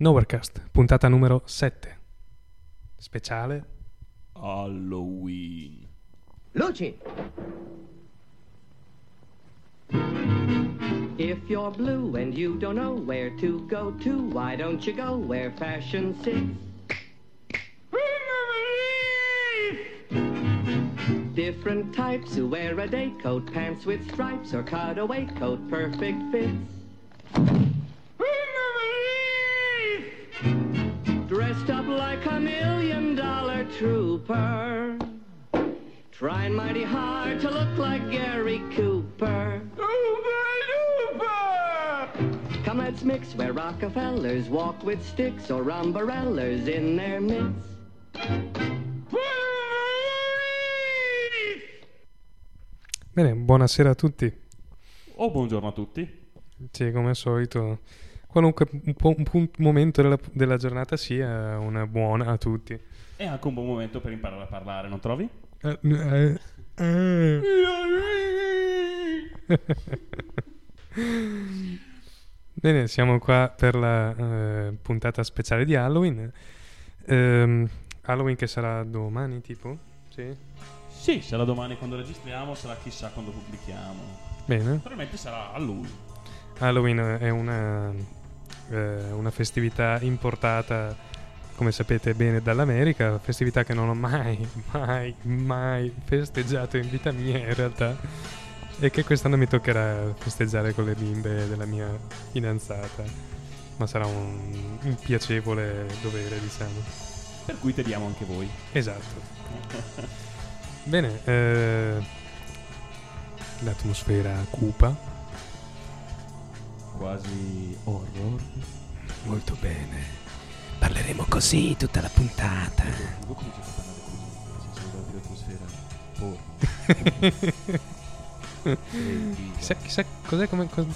Nowherecast, puntata numero 7. Speciale. Halloween. Luci! If you're blue and you don't know where to go to, why don't you go where fashion sits? Different types who wear a day coat, pants with stripes, or cutaway coat, perfect fits. Like a million dollar trooper. Trying mighty hard to look like Gary Cooper. Come let's mix where Rockefellers walk with sticks or umbrellas in their midst. Bene, buonasera a tutti. Oh, buongiorno a tutti. Sì, come al solito, qualunque un po- un momento della, della giornata sia una buona a tutti. È anche un buon momento per imparare a parlare, non trovi? Eh, eh, eh. Bene, siamo qua per la eh, puntata speciale di Halloween. Ehm, Halloween che sarà domani, tipo? Sì. Sì, sarà domani quando registriamo, sarà chissà quando pubblichiamo. Bene. Probabilmente sarà a lui. Halloween è una, eh, una festività importata, come sapete bene, dall'America, festività che non ho mai, mai, mai festeggiato in vita mia in realtà e che quest'anno mi toccherà festeggiare con le bimbe della mia fidanzata, ma sarà un, un piacevole dovere, diciamo. Per cui tediamo anche voi. Esatto. Bene, eh, l'atmosfera cupa. Quasi horror. Molto bene. Parleremo così tutta la puntata. Voi cominciate a parlare così, se sembra di atmosfera. Porno. Chissà, chissà cos'è come... cos-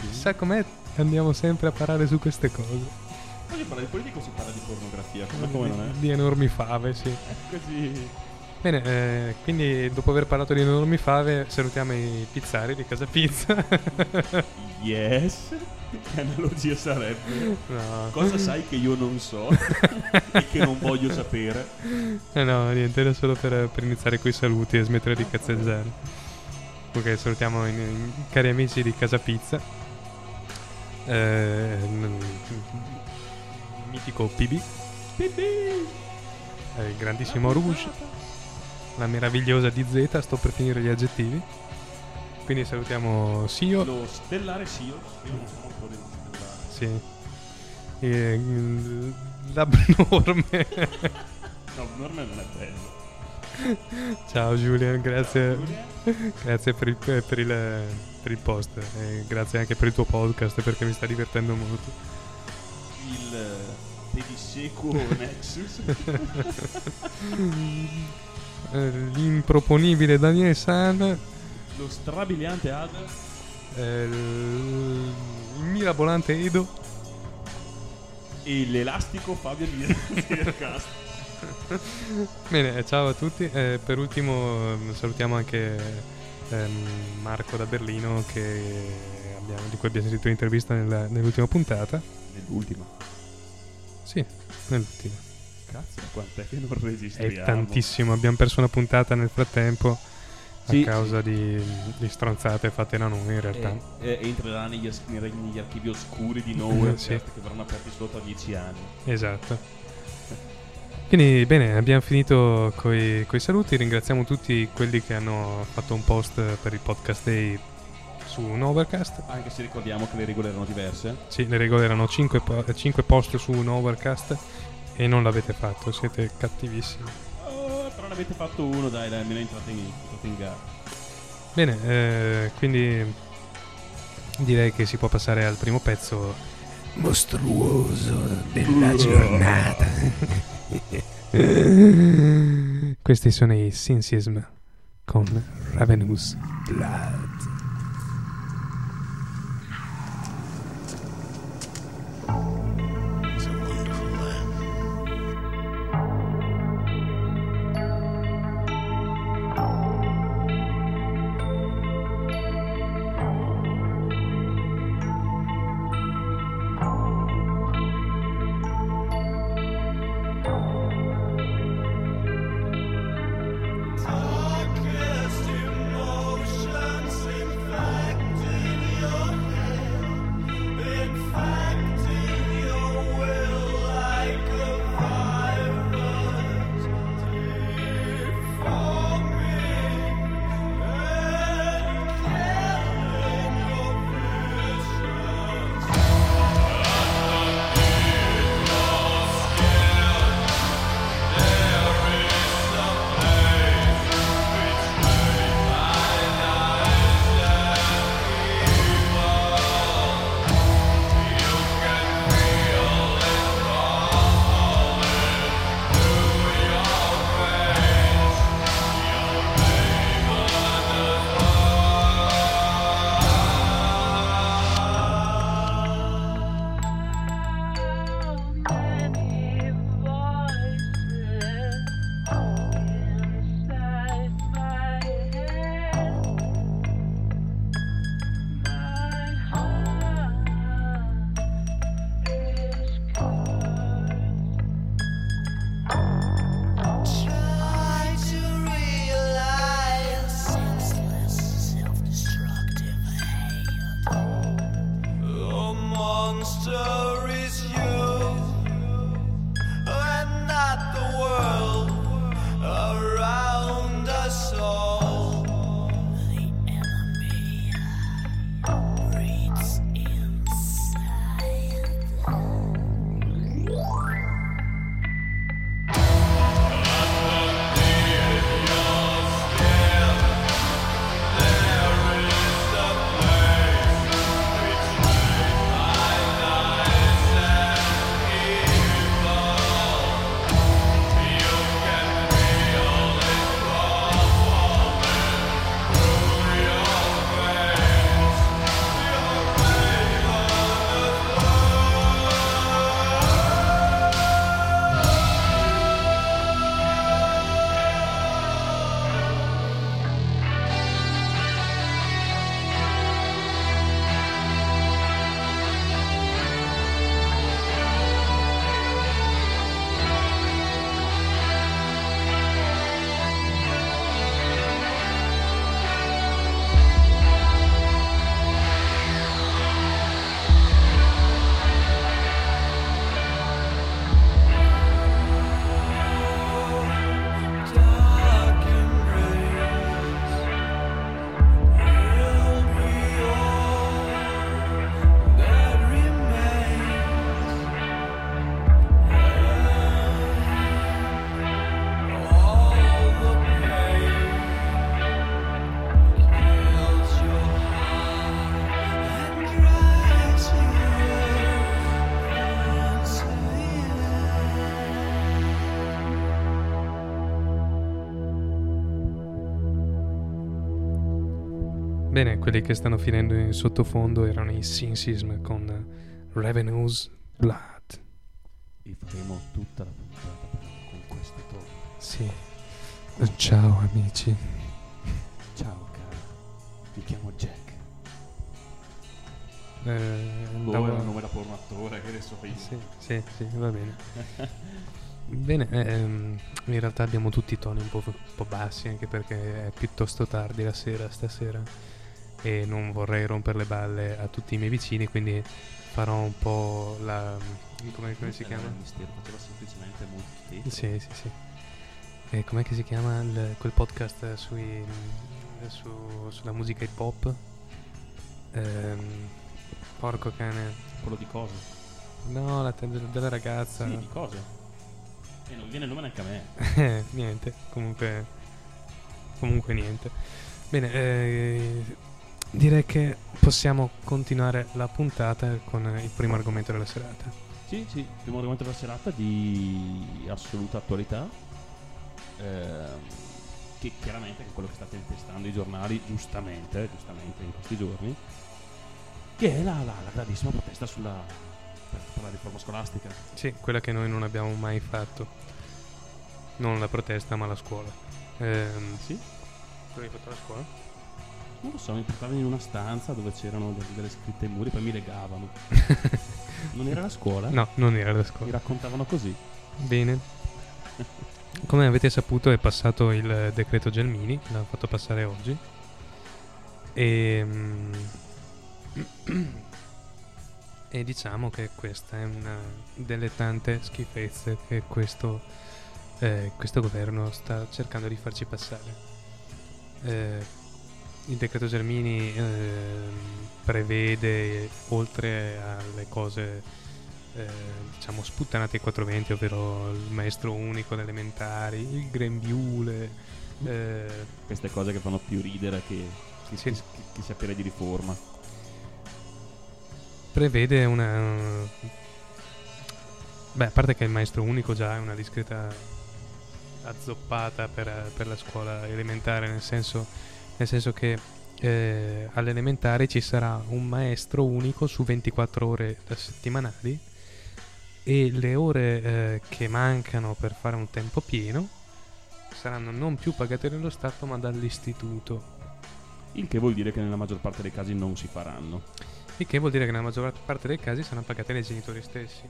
chissà com'è andiamo sempre a parlare su queste cose. Quando si parla di politico si parla di pornografia, come, come non è? Di enormi fave, sì. È così. Bene, eh, quindi dopo aver parlato di enormi fave, salutiamo i pizzari di Casa Pizza. Yes. Che analogia sarebbe? no. Cosa sai che io non so e che non voglio sapere? Eh, no, niente, era solo per, per iniziare coi saluti e smettere di cazzeggiare. Ok, salutiamo i, i cari amici di Casa Pizza. Eh, mitico PB. eh, il grandissimo Rouge. La meravigliosa DZ, sto per finire gli aggettivi. Quindi salutiamo Sio. Lo stellare sì, io non sono un po' dello stellare. Sì. E, mm, l'abnorme. No, Norman non è bello. Ciao Julian, grazie. Giulia? Grazie per il, per il, per il post e grazie anche per il tuo podcast perché mi sta divertendo molto. Il eh, pedissequo Nexus. Eh, L'improponibile Daniel San, Lo strabiliante Ada. eh, il mirabolante Edo. E l'elastico Fabio di Cast. Bene, ciao a tutti. Eh, per ultimo eh, salutiamo anche ehm, Marco da Berlino che abbiamo- di cui abbiamo sentito l'intervista nella- nell'ultima puntata. Nell'ultima. Sì, nell'ultima. Cazzo, quant'è che non È registriamo? tantissimo, abbiamo perso una puntata nel frattempo Sì, a causa di, di stronzate fatte da noi in realtà. Eh, eh, entrerà negli, negli archivi oscuri di Nowhere Sì. che verranno aperti solo tra dieci anni. Esatto. Quindi bene, abbiamo finito coi, coi saluti, ringraziamo tutti quelli che hanno fatto un post per il podcast day su Novercast. Anche se ricordiamo che le regole erano diverse. Sì, le regole erano 5, post su Novercast e non l'avete fatto, siete cattivissimi. Oh, però ne avete fatto uno, dai, dai, almeno entrate in, entrate in gara. Bene, eh, quindi direi che si può passare al primo pezzo Mostruoso della giornata. Questi sono i Sinsism con Ravenous. Blood. Bene, quelli che stanno finendo in sottofondo erano i Sinsism con eh, Revenue's Blood. E faremo tutta la puntata con questo tono. Sì. Ciao amici. Ciao cara, mi chiamo Jack. Eh, Boh, era un nome da porno attore, che ne so io. Sì, sì, sì, va bene. Bene, ehm, in realtà abbiamo tutti i toni un po', un po' bassi anche perché è piuttosto tardi la sera stasera e non vorrei rompere le balle a tutti i miei vicini, quindi farò un po' la... come, come si Era chiama? un mistero, faceva semplicemente tetro. Sì, sì, sì. E com'è che si chiama il- quel podcast sui, su- sulla musica hip hop? Ehm, porco cane. Quello di cosa? No, la te- della ragazza. Sì, di cosa? E non mi viene il nome neanche a me. Eh, niente, comunque, comunque niente. Bene, eh, direi che possiamo continuare la puntata con il primo argomento della serata. Sì, sì, primo argomento della serata di assoluta attualità. ehm, che chiaramente è quello che state intestando i giornali, giustamente, giustamente in questi giorni. Che è la, la, la grandissima protesta sulla, per, per la riforma scolastica. Sì, quella che noi non abbiamo mai fatto. Non la protesta, ma la scuola. Ehm, Sì? tu hai fatto la scuola? Non lo so, mi portavano in una stanza dove c'erano delle, delle scritte ai muri, poi mi legavano. Non era la scuola? No, non era la Mi scuola. raccontavano così. Bene. Come avete saputo è passato il decreto Gelmini, l'ha fatto passare oggi. E, e diciamo che questa è una delle tante schifezze che questo, eh, questo governo sta cercando di farci passare. Eh, il decreto Gelmini ehm, prevede, oltre alle cose eh, diciamo sputtanate ai 420, ovvero il maestro unico elementari, il grembiule, eh, Queste cose che fanno più ridere che, che, Sì. che- che sapere di riforma. prevede una... Beh, a parte che il maestro unico già è una discreta azzoppata per, per la scuola elementare, nel senso, nel senso che eh, all'elementare ci sarà un maestro unico su 24 ore settimanali e le ore eh, che mancano per fare un tempo pieno saranno non più pagate dallo Stato ma dall'istituto. Il che vuol dire che nella maggior parte dei casi non si faranno. Il che vuol dire che nella maggior parte dei casi saranno pagate dai genitori stessi.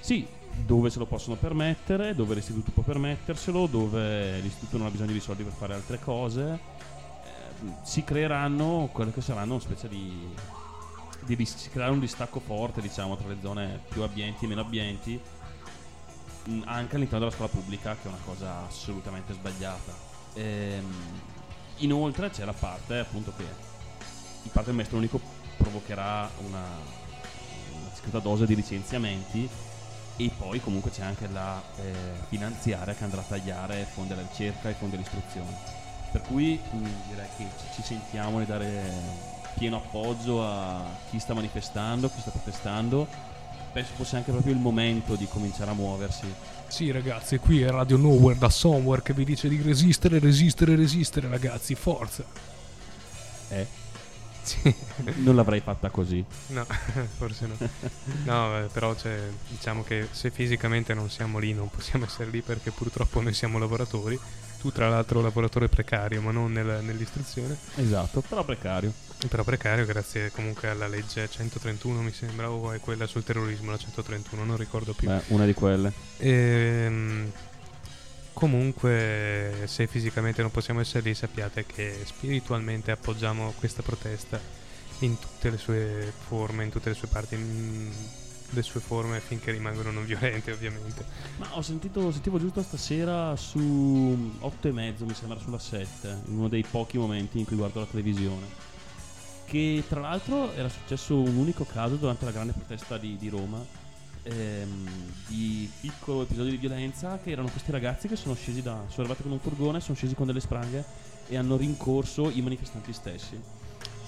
Sì, dove se lo possono permettere, dove l'istituto può permetterselo, dove l'istituto non ha bisogno di soldi per fare altre cose, si creeranno quelle che saranno una specie di, di si creerà un distacco forte, diciamo, tra le zone più abbienti e meno abbienti, mh, anche all'interno della scuola pubblica, che è una cosa assolutamente sbagliata. Ehm, inoltre c'è la parte appunto che il parte del maestro unico provocherà una, una discreta dose di licenziamenti e poi comunque c'è anche la eh, finanziaria che andrà a tagliare fondi alla ricerca e fondi all'istruzione. Per cui mh, direi che ci, sentiamo di dare pieno appoggio a chi sta manifestando, chi sta protestando. Penso fosse anche proprio il momento di cominciare a muoversi. Sì, ragazzi, qui è Radio Nowhere da Somewhere che vi dice di resistere, resistere, resistere, ragazzi, forza. Eh, Sì, non l'avrei fatta così. no, forse no. No, però c'è, diciamo che se fisicamente non siamo lì, non possiamo essere lì perché purtroppo noi siamo lavoratori. Tu, tra l'altro, lavoratore precario, ma non nel- nell'istruzione. Esatto, però precario. Però precario grazie comunque alla legge 131, mi sembra, o è quella sul terrorismo, la 131, non ricordo più. Beh, una di quelle. Ehm, comunque, se fisicamente non possiamo essere lì, sappiate che spiritualmente appoggiamo questa protesta in tutte le sue forme, in tutte le sue parti, in le sue forme finché rimangono non violente, ovviamente. Ma ho sentito, sentivo giusto stasera su 8 e mezzo, mi sembra sulla 7, in uno dei pochi momenti in cui guardo la televisione. Che tra l'altro era successo un unico caso durante la grande protesta di, di Roma, ehm, di piccolo episodio di violenza, che erano questi ragazzi che sono scesi da. sono arrivati con un furgone, sono scesi con delle spranghe e hanno rincorso i manifestanti stessi.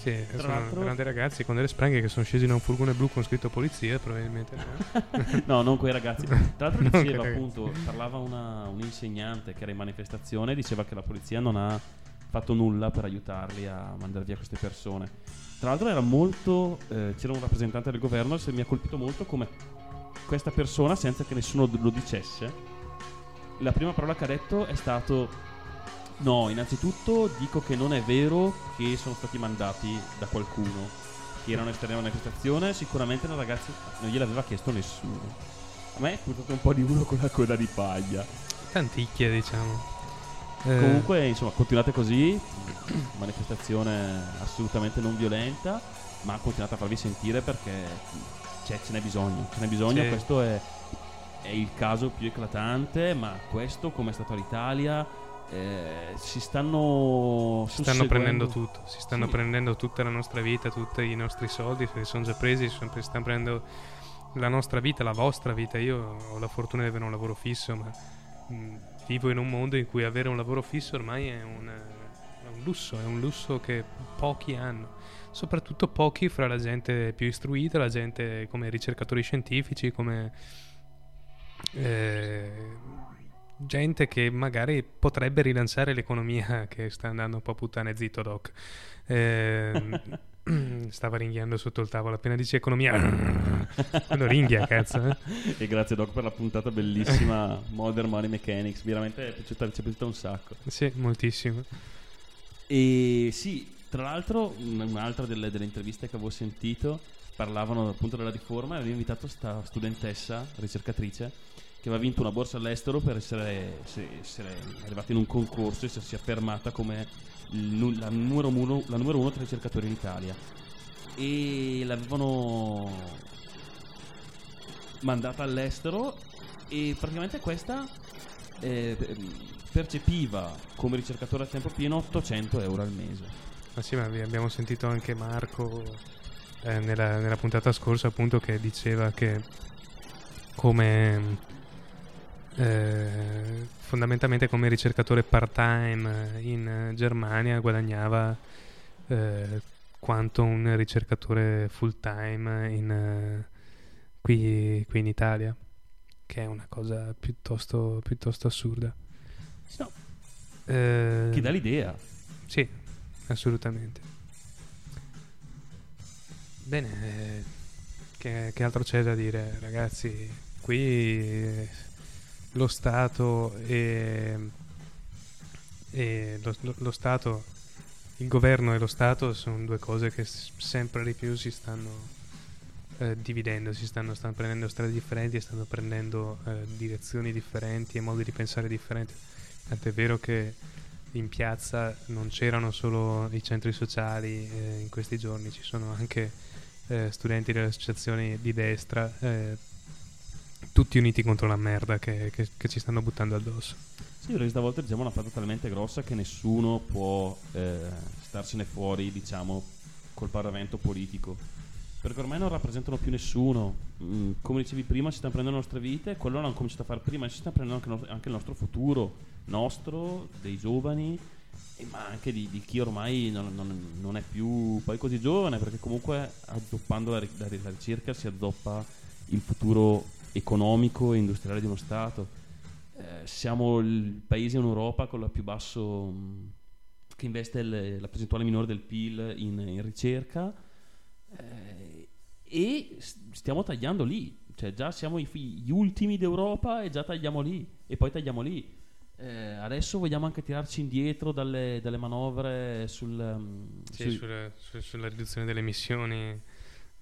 Sì, Tra sono, l'altro- erano dei ragazzi con delle spranghe che sono scesi da un furgone blu con scritto polizia, probabilmente. no? no, non quei ragazzi. Tra l'altro diceva appunto, parlava una, un insegnante che era in manifestazione, diceva che la polizia non ha fatto nulla per aiutarli a mandare via queste persone. Tra l'altro era molto, eh, c'era un rappresentante del governo e mi ha colpito molto come questa persona, senza che nessuno lo dicesse, la prima parola che ha detto è stato no, innanzitutto dico che non è vero che sono stati mandati da qualcuno che erano esterni a una manifestazione, sicuramente la ragazza non gliel'aveva chiesto nessuno. A me è portato un po' di uno con la coda di paglia. Tanticchia, diciamo. Eh, Comunque, insomma, continuate così. Manifestazione assolutamente non violenta, ma continuate a farvi sentire perché cioè, ce n'è bisogno. Ce n'è bisogno. Sì. Questo è, è il caso più eclatante, ma questo, come è stato all'Italia, eh, si stanno. si stanno prendendo tutto, si stanno Sì. prendendo tutta la nostra vita, tutti i nostri soldi, se li sono già presi, si stanno prendendo la nostra vita, la vostra vita. Io ho la fortuna di avere un lavoro fisso, ma mh, vivo in un mondo in cui avere un lavoro fisso ormai è un, è un lusso, è un lusso che pochi hanno. Soprattutto pochi fra la gente più istruita, la gente come ricercatori scientifici, come eh, gente che magari potrebbe rilanciare l'economia che sta andando un po' puttane zitto doc. Ehm, stava ringhiando sotto il tavolo appena dice economia. Quello ringhia, cazzo. eh. E grazie Doc per la puntata bellissima Modern Money Mechanics, veramente è piaciuta, ci è piaciuta un sacco. Sì, moltissimo. E sì, tra l'altro un- un'altra delle, delle interviste che avevo sentito parlavano appunto della riforma e aveva invitato sta studentessa, ricercatrice, che aveva vinto una borsa all'estero per essere, se- essere arrivata in un concorso e essersi affermata come la, numero uno, la numero uno tra i ricercatori in Italia. E l'avevano mandata all'estero e praticamente questa eh, percepiva come ricercatore a tempo pieno 800 euro al mese. Ma sì, ma abbiamo sentito anche Marco eh, nella, nella puntata scorsa appunto che diceva che come eh, fondamentalmente come ricercatore part-time in eh, Germania guadagnava eh, quanto un ricercatore full-time in, eh, qui, qui in Italia, che è una cosa piuttosto, piuttosto assurda. No, Eh, che dà l'idea. sì, assolutamente. Bene, eh, che, che altro c'è da dire, ragazzi? Qui eh, lo Stato e, e lo, lo- Stato, il governo e lo Stato sono due cose che s- sempre di più si stanno eh, dividendo, si stanno, stanno prendendo strade differenti stanno prendendo eh, direzioni differenti e modi di pensare differenti. Tant'è vero che in piazza non c'erano solo i centri sociali eh, in questi giorni, ci sono anche eh, studenti delle associazioni di destra, eh, tutti uniti contro la merda che, che- che ci stanno buttando addosso. Sì, perché stavolta diciamo una fatta talmente grossa che nessuno può eh, starsene fuori, diciamo, col paravento politico. Perché ormai non rappresentano più nessuno. Mm, come dicevi prima, si stanno prendendo le nostre vite, quello l'hanno cominciato a fare prima, si sta prendendo anche, no- anche il nostro futuro, nostro, dei giovani, e ma anche di, di chi ormai non, non- non è più poi così giovane, perché comunque azzoppando la, la la ricerca si azzoppa il futuro economico e industriale di uno Stato. Eh, siamo il paese in Europa con la più basso che investe il- la percentuale minore del PIL in, in ricerca eh, e stiamo tagliando lì cioè già siamo i gli ultimi d'Europa e già tagliamo lì e poi tagliamo lì Eh, adesso vogliamo anche tirarci indietro dalle, dalle manovre sul, um, Sì, sui- sulla, su- sulla riduzione delle emissioni.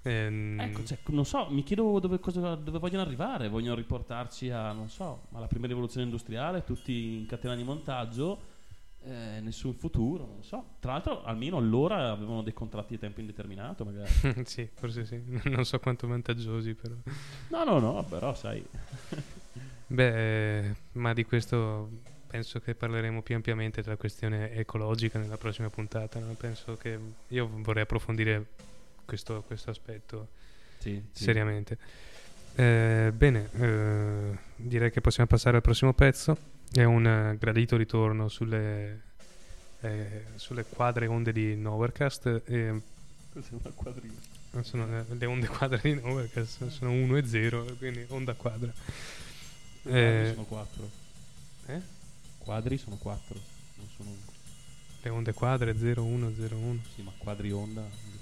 Ehm, Ecco, cioè, non so, mi chiedo dove, cosa- dove vogliono arrivare. Vogliono riportarci a, non so, alla prima rivoluzione industriale, tutti in catena di montaggio, eh, nessun futuro, non so. Tra l'altro, almeno allora avevano dei contratti a tempo indeterminato, magari. sì, forse sì, non so quanto vantaggiosi però. No, no, no, però sai. Beh, eh, ma di questo penso che parleremo più ampiamente della questione ecologica nella prossima puntata. no? Penso che io vorrei approfondire questo, questo aspetto Sì, sì. seriamente. Eh, bene, eh, direi che possiamo passare al prossimo pezzo. È un gradito ritorno sulle, eh, sulle quadre onde di Novercast. E Cos'è una quadrina? sono, eh, le onde quadre di Novercast sono 1 e 0, quindi onda quadra. Quadri Eh, sono quattro. eh? Quadri sono quattro, non sono uno. Le onde quadre 0101. Sì, ma quadri onda, 4.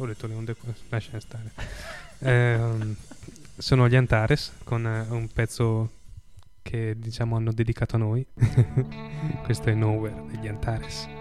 Ho detto le onde quadre, lascia stare. Ehm, sono gli Antares con eh, un pezzo che diciamo hanno dedicato a noi. Questo è Nowhere degli Antares.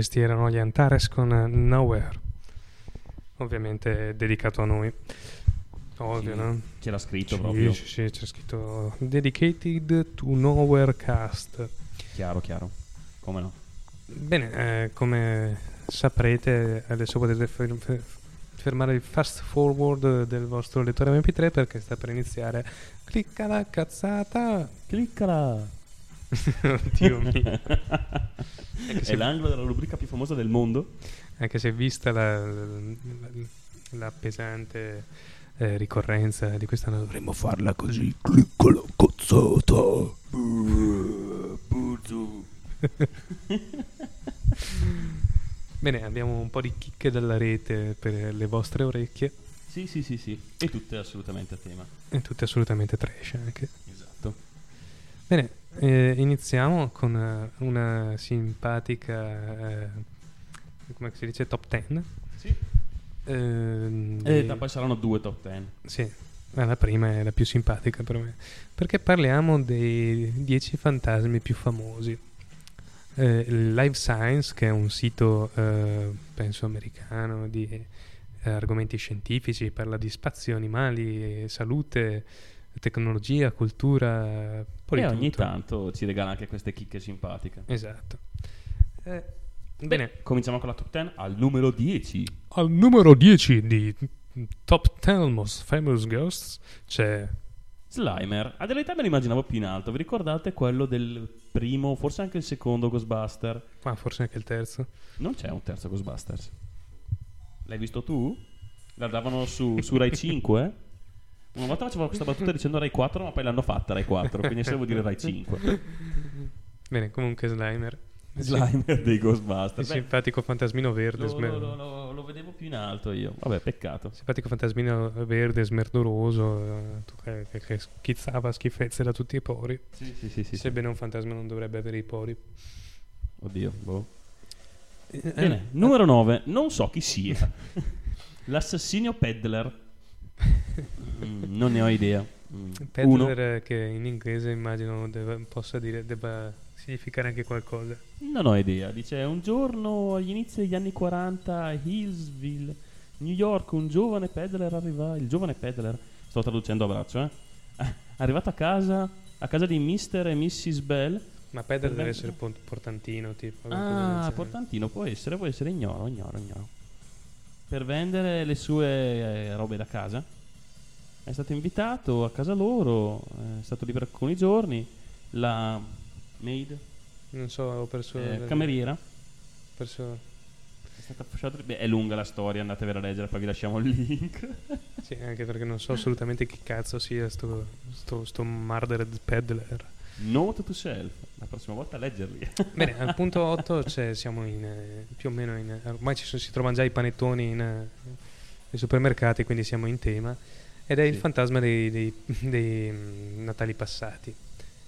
Questi erano gli Antares con Nowhere. Ovviamente dedicato a noi. Ovvio, Sì, no? Ce l'ha scritto Sì, proprio. sì, sì, c'è scritto Dedicated to Nowhere Cast. Chiaro, chiaro. Come no? Bene, eh, come saprete, adesso potete fer- fer- fermare il fast forward del vostro lettore MP3 perché sta per iniziare. Clicca la cazzata! Cliccala! Oddio mio. È se- l'angolo della rubrica più famosa del mondo. Anche se vista la, la- la pesante eh, ricorrenza di quest'anno dovremmo farla così. Clicca la cazzata. Bene, abbiamo un po' di chicche dalla rete per le vostre orecchie Sì, sì, sì, sì. E tutte assolutamente a tema. e tutte assolutamente trash anche. Esatto. Bene, eh, iniziamo con eh, una simpatica, eh, come si dice, top 10. Sì. Ehm, E di- da poi saranno due top 10. Sì, ma la prima è la più simpatica per me, perché parliamo dei 10 fantasmi più famosi. Eh, Live Science, che è un sito, eh, penso americano, di eh, argomenti scientifici, parla di spazio, animali, salute, tecnologia, cultura, E poi ogni tutto. tanto ci regala anche queste chicche simpatiche. Esatto. Eh, bene, Cominciamo con la top 10 al numero 10. al numero 10 di Top 10 Most Famous Ghosts c'è Slimer. A dell'età me l'immaginavo più in alto. Vi ricordate quello del primo, forse anche il secondo Ghostbuster? Ah, forse anche il terzo. Non c'è un terzo Ghostbusters. L'hai visto tu? La davano su, su Rai 5? Una volta facevo questa battuta dicendo Rai 4, ma poi l'hanno fatta Rai 4, quindi adesso devo dire Rai 5. Bene, comunque Slimer. Il Slimer dei Il Ghostbusters. Beh, simpatico fantasmino verde. lo, smer- lo- lo- lo- lo vedevo più in alto io. Vabbè, peccato. Simpatico fantasmino verde, smerdoroso, eh, che, che- che schizzava schifezze da tutti i pori. Sì, sì, sì. sì, sì. Sebbene un fantasma non dovrebbe avere i pori. Oddio, boh. Eh, Bene, numero 9. Non so chi sia. L'assassinio Peddler. Mm, non ne ho idea. Mm. Uno. Peddler che in inglese immagino deve- possa dire, debba significare anche qualcosa. Non ho idea. Dice un giorno agli inizi degli anni 40 a Hillsville, New York, un giovane peddler arriva. Il giovane peddler, sto traducendo a braccio, eh. È arrivato a casa, a casa di Mr. e Mrs. Bell. Ma Peddler deve essere portantino, tipo. Ah, portantino, può essere, può essere, ignoro, ignoro, ignoro. Per vendere le sue eh, robe da casa. È stato invitato a casa loro, è stato lì per alcuni giorni. La maid, Non so, ho perso... eh, cameriera, ho perso- è stata fasciata. Beh, è lunga la storia, andatevela a leggere, poi vi lasciamo il link. Sì, anche perché non so assolutamente chi cazzo sia sto, sto, sto Murdered Peddler. Note to self, la prossima volta a leggerli. Bene, al punto 8 c'è- siamo in, eh, più o meno in... Ormai ci sono- si trovano già i panettoni in, eh, nei supermercati, quindi siamo in tema. Ed è il Sì. fantasma dei, dei- dei, mm, Natali passati.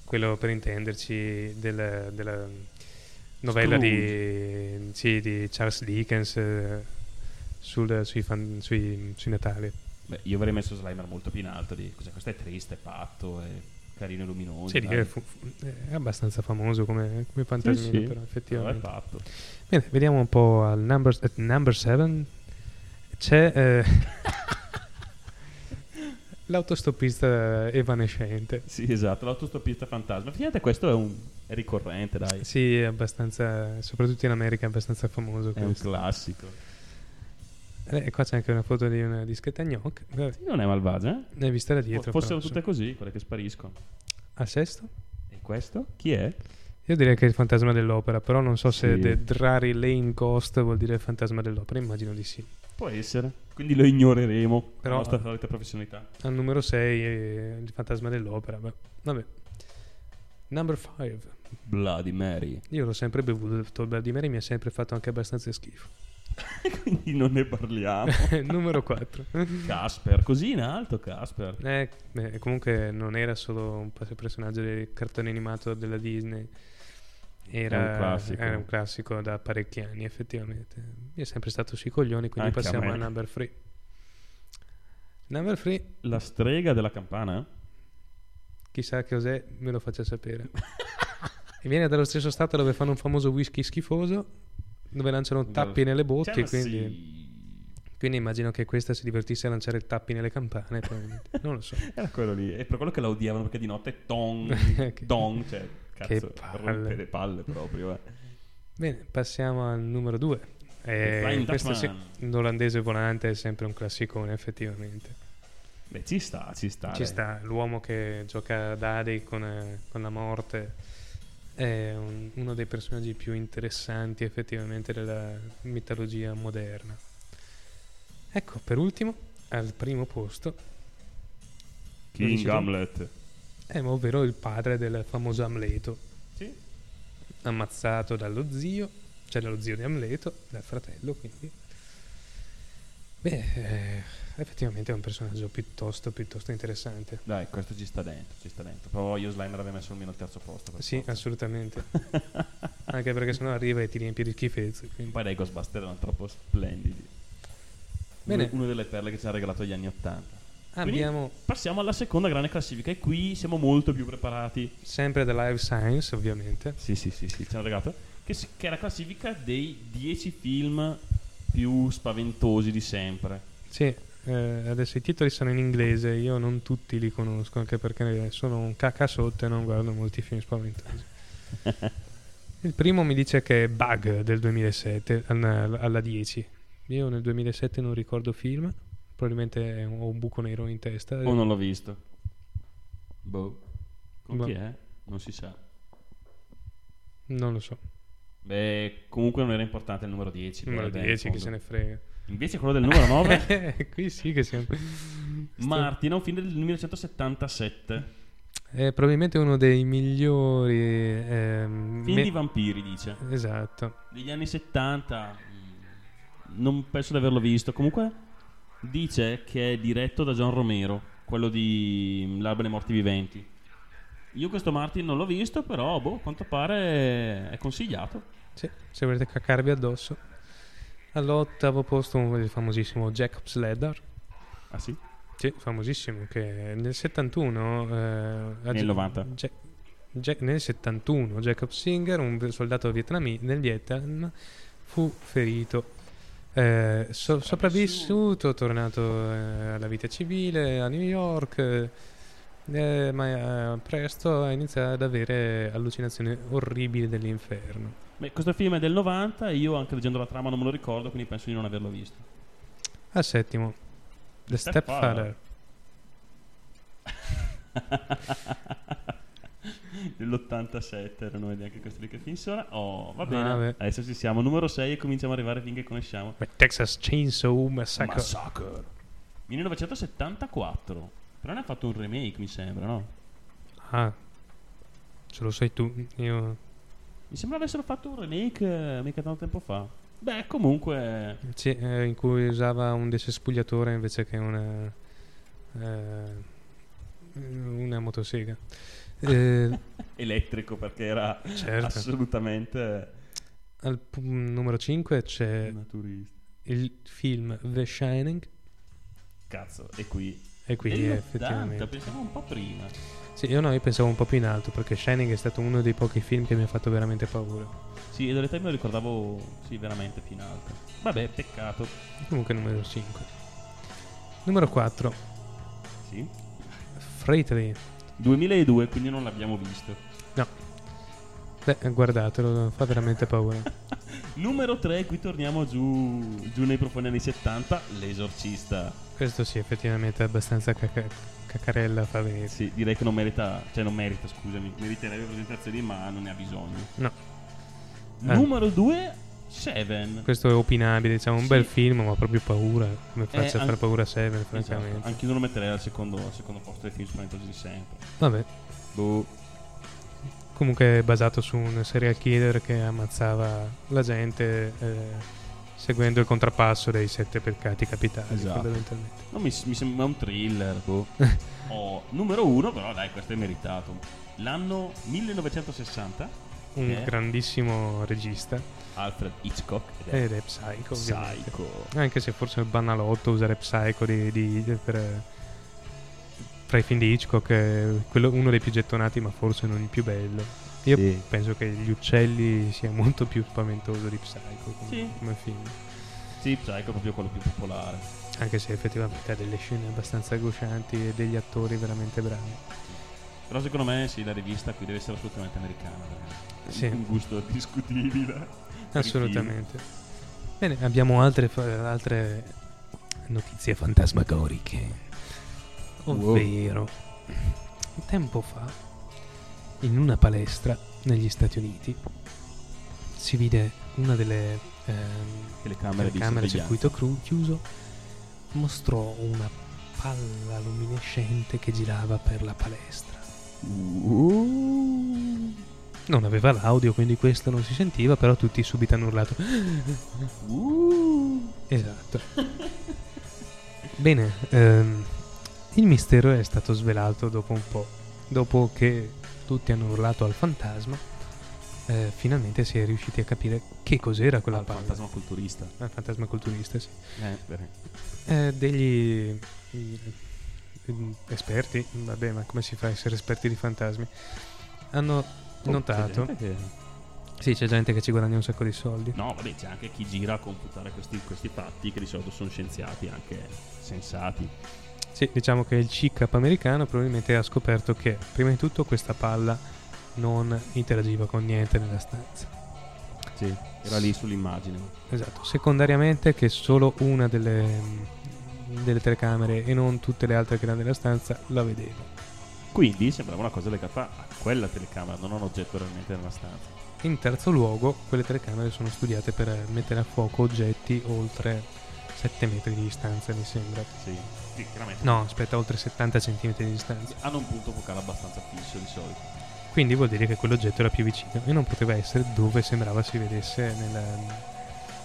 Quello per intenderci del- della novella di, sì, di Charles Dickens eh, sul- sui, fan- sui- sui Natali. Beh, io avrei messo Slimer molto più in alto. Di, cos'è, questo è triste, è patto, è carino e luminoso. Sì, è, fu- è abbastanza famoso come, come fantasmino, Sì, sì. però No, effettivamente. patto. Bene, vediamo un po' al number, at number 7. C'è eh, l'autostoppista evanescente. Sì, esatto, l'autostoppista fantasma. Effettivamente questo è un è ricorrente, dai. Sì, è abbastanza, soprattutto in America è abbastanza famoso È un questo. Eh, qua c'è anche una foto di una dischetta. Vabbè, Non è malvagia, eh? Ne hai vista da dietro. Fossero però, tutte così, quelle che spariscono. Al sesto? E questo? Chi è? Io direi che è il fantasma dell'opera, però non so se Sì. The Drury Lane Ghost vuol dire il fantasma dell'opera, immagino di sì. Può essere. Quindi lo ignoreremo. Però-. La nostra solita professionalità. Al numero 6 è il fantasma dell'opera. beh, Vabbè. Number 5. Bloody Mary. Io l'ho sempre bevuto, il Bloody Mary mi ha sempre fatto anche abbastanza schifo. Quindi non ne parliamo. numero 4. Casper, così in alto Casper. Eh, beh, comunque non era solo un personaggio del cartone animato della Disney. Era un classico. era un classico da parecchi anni, effettivamente. Mi è sempre stato sui coglioni, quindi Anche a passiamo me. a number 3. Number 3, La strega della campana? chissà che cos'è, me lo faccia sapere. viene dallo stesso stato dove fanno un famoso whisky schifoso. Dove lanciano tappi nelle botti, quindi, quindi immagino che questa si divertisse a lanciare tappi nelle campane, non lo so. Era quello lì. E per quello che la odiavano perché di notte tong, Che- tong, cioè, che cazzo, palle. rompe le palle proprio. eh. Bene, passiamo al numero 2. Flying questo sì, l'olandese volante è sempre un classicone, effettivamente. Beh, ci sta, ci sta. Ci dai. sta, l'uomo che gioca a dadi con, eh, con la morte è un- uno dei personaggi più interessanti effettivamente della mitologia moderna. Ecco, per ultimo, al primo posto, King? Hamlet. è ovvero il padre del famoso Amleto, Sì. ammazzato dallo zio, cioè dallo zio di Amleto, dal fratello, quindi. Beh, eh, effettivamente è un personaggio piuttosto, piuttosto interessante. Dai, questo ci sta dentro, ci sta dentro. Però io Slimer l'avrei messo almeno al terzo posto. Sì, forza. assolutamente. Anche perché sennò arriva e ti riempie di schifezze. quindi- Poi dai Ghostbuster erano troppo splendidi. Bene. Una delle perle che ci ha regalato gli anni Ottanta. Abbiamo Passiamo alla seconda grande classifica e qui siamo molto più preparati. sempre The Live Science, ovviamente. Sì, sì, sì, sì, ci hanno regalato. Che, che è la classifica dei 10 film più spaventosi di sempre. Sì, eh, adesso i titoli sono in inglese, io non tutti li conosco, anche perché sono un cacca sotto e non guardo molti film spaventosi. Il primo mi dice che è Bug del 2007, alla, alla 10. Io nel 2007 non ricordo film, probabilmente ho un buco nero in testa. O non l'ho visto. Boh. Con Boh. chi è? Non si sa. Non lo so. Beh, comunque non era importante il numero 10. Numero però, dai, 10, in chi se ne frega. Invece quello del numero 9, Qui sì che siamo. Martin, un film del 1977. È probabilmente uno dei migliori. ehm, Film me- di vampiri, dice. Esatto. Degli anni 70. mm, Non penso di averlo visto. Comunque dice che è diretto da John Romero, quello di mm, L'alba dei morti viventi. Io questo Martin non l'ho visto, però boh, a quanto pare è consigliato. Sì, se volete caccarvi addosso. All'ottavo posto il famosissimo Jacob's Ladder. Ah sì? Sì, famosissimo, che nel 71... eh, Nel 90. Ja- Ja- nel 71 Jacob Singer, un soldato vietnami, nel Vietnam, fu ferito. Eh, so- sopravvissuto, tornato eh, alla vita civile a New York, eh, ma eh, presto ha iniziato ad avere allucinazioni orribili dell'inferno. Beh, questo film è del 90 e io anche leggendo la trama non me lo ricordo, quindi penso di non averlo visto. Al settimo, The Stepfather. Stepfather. Dell'87 erano neanche questi lì che film sono. Oh, va Ah, bene. beh. Adesso ci siamo. Numero 6 e cominciamo ad arrivare finché conosciamo. Texas Chainsaw Massacre. Massacre. 1974. Però ne ha fatto un remake, mi sembra, no? Ah, ce lo sai tu. Io Mi sembra avessero fatto un remake eh, mica tanto tempo fa. Beh, comunque. Sì, eh, in cui usava un desespugliatore invece che una, eh, una motosega. Eh, Elettrico perché era Certo. assolutamente al pu- numero 5 c'è naturista. il film The Shining Cazzo, e qui. E quindi Dell'80, effettivamente... pensavo un po' prima. Sì, io no, io pensavo un po' più in alto perché Shining è stato uno dei pochi film che mi ha fatto veramente paura. Sì, e delle me lo ricordavo, sì, veramente più in alto. Vabbè, peccato. Comunque numero 5. Numero 4, Sì. Freightley. 2002, quindi non l'abbiamo visto. Beh, guardatelo, fa veramente paura. Numero 3, qui torniamo giù, giù nei profondi anni 70, L'esorcista. Questo sì, effettivamente è abbastanza caca- cacarella fa venire. Sì, direi che non merita, cioè non merita, scusami, meriterebbe presentazioni, ma non ne ha bisogno. No. Eh. Numero 2, Seven. Questo è opinabile, diciamo, un Sì. bel film, ma proprio paura. Come faccia a anche- fare paura a Seven, Esatto, francamente. anche io lo metterei al secondo, al secondo posto dei film spaventosi di sempre. Vabbè, Boh. comunque è basato su un serial killer che ammazzava la gente eh, seguendo il contrappasso dei sette peccati capitali, Esatto. fondamentalmente. No, mi, mi sembra un thriller. Boh. Oh, numero 1, però dai, questo è meritato. L'anno 1960, Un Eh. grandissimo regista Alfred Hitchcock. ed è ed è Psycho. Psycho. Anche se forse è banalotto usare Psycho di, di- per, tra i film di Hitchcock è quello- uno dei più gettonati, ma forse non il più bello. Io Sì. penso che gli uccelli sia molto più spaventoso di Psycho come, Sì. come film. Sì, Psycho è proprio quello più popolare. Anche se effettivamente ha delle scene abbastanza angoscianti e degli attori veramente bravi. Però secondo me sì, la rivista qui deve essere assolutamente americana. Sì. Un gusto discutibile. Assolutamente. Bene, abbiamo altre, altre notizie fantasmagoriche. Ovvero, tempo fa, in una palestra negli Stati Uniti, si vide una delle ehm, Telecamere di telecamere a circuito cru- chiuso, mostrò una palla luminescente che girava per la palestra. Uh, Non aveva l'audio, quindi questo non si sentiva, però tutti subito hanno urlato. uh. Esatto. Bene, ehm, il mistero è stato svelato dopo un po'. Dopo che tutti hanno urlato al fantasma, eh, finalmente si è riusciti a capire che cos'era quella Al palla. fantasma culturista. Al fantasma culturista, sì. Eh. Eh, degli mm, esperti, vabbè, ma come si fa a essere esperti di fantasmi? Hanno Oh, c'è notato. gente che- Sì, c'è gente che ci guadagna un sacco di soldi. No, vabbè, c'è anche chi gira a computare questi, questi fatti che di solito sono scienziati anche sensati. Sì, diciamo che il CICAP americano probabilmente ha scoperto che, prima di tutto, questa palla non interagiva con niente nella stanza. Sì, era lì sull'immagine. Esatto. Secondariamente, che solo una delle, delle telecamere e non tutte le altre che erano nella stanza la vedeva. Quindi sembrava una cosa legata a quella telecamera, non a un oggetto realmente nella stanza. In terzo luogo, quelle telecamere sono studiate per mettere a fuoco oggetti oltre 7 metri di distanza, mi sembra. Sì, sì chiaramente. No, aspetta, oltre 70 cm di distanza. Hanno un punto focale abbastanza fisso di solito. Quindi vuol dire che quell'oggetto era più vicino e non poteva essere dove sembrava si vedesse nella,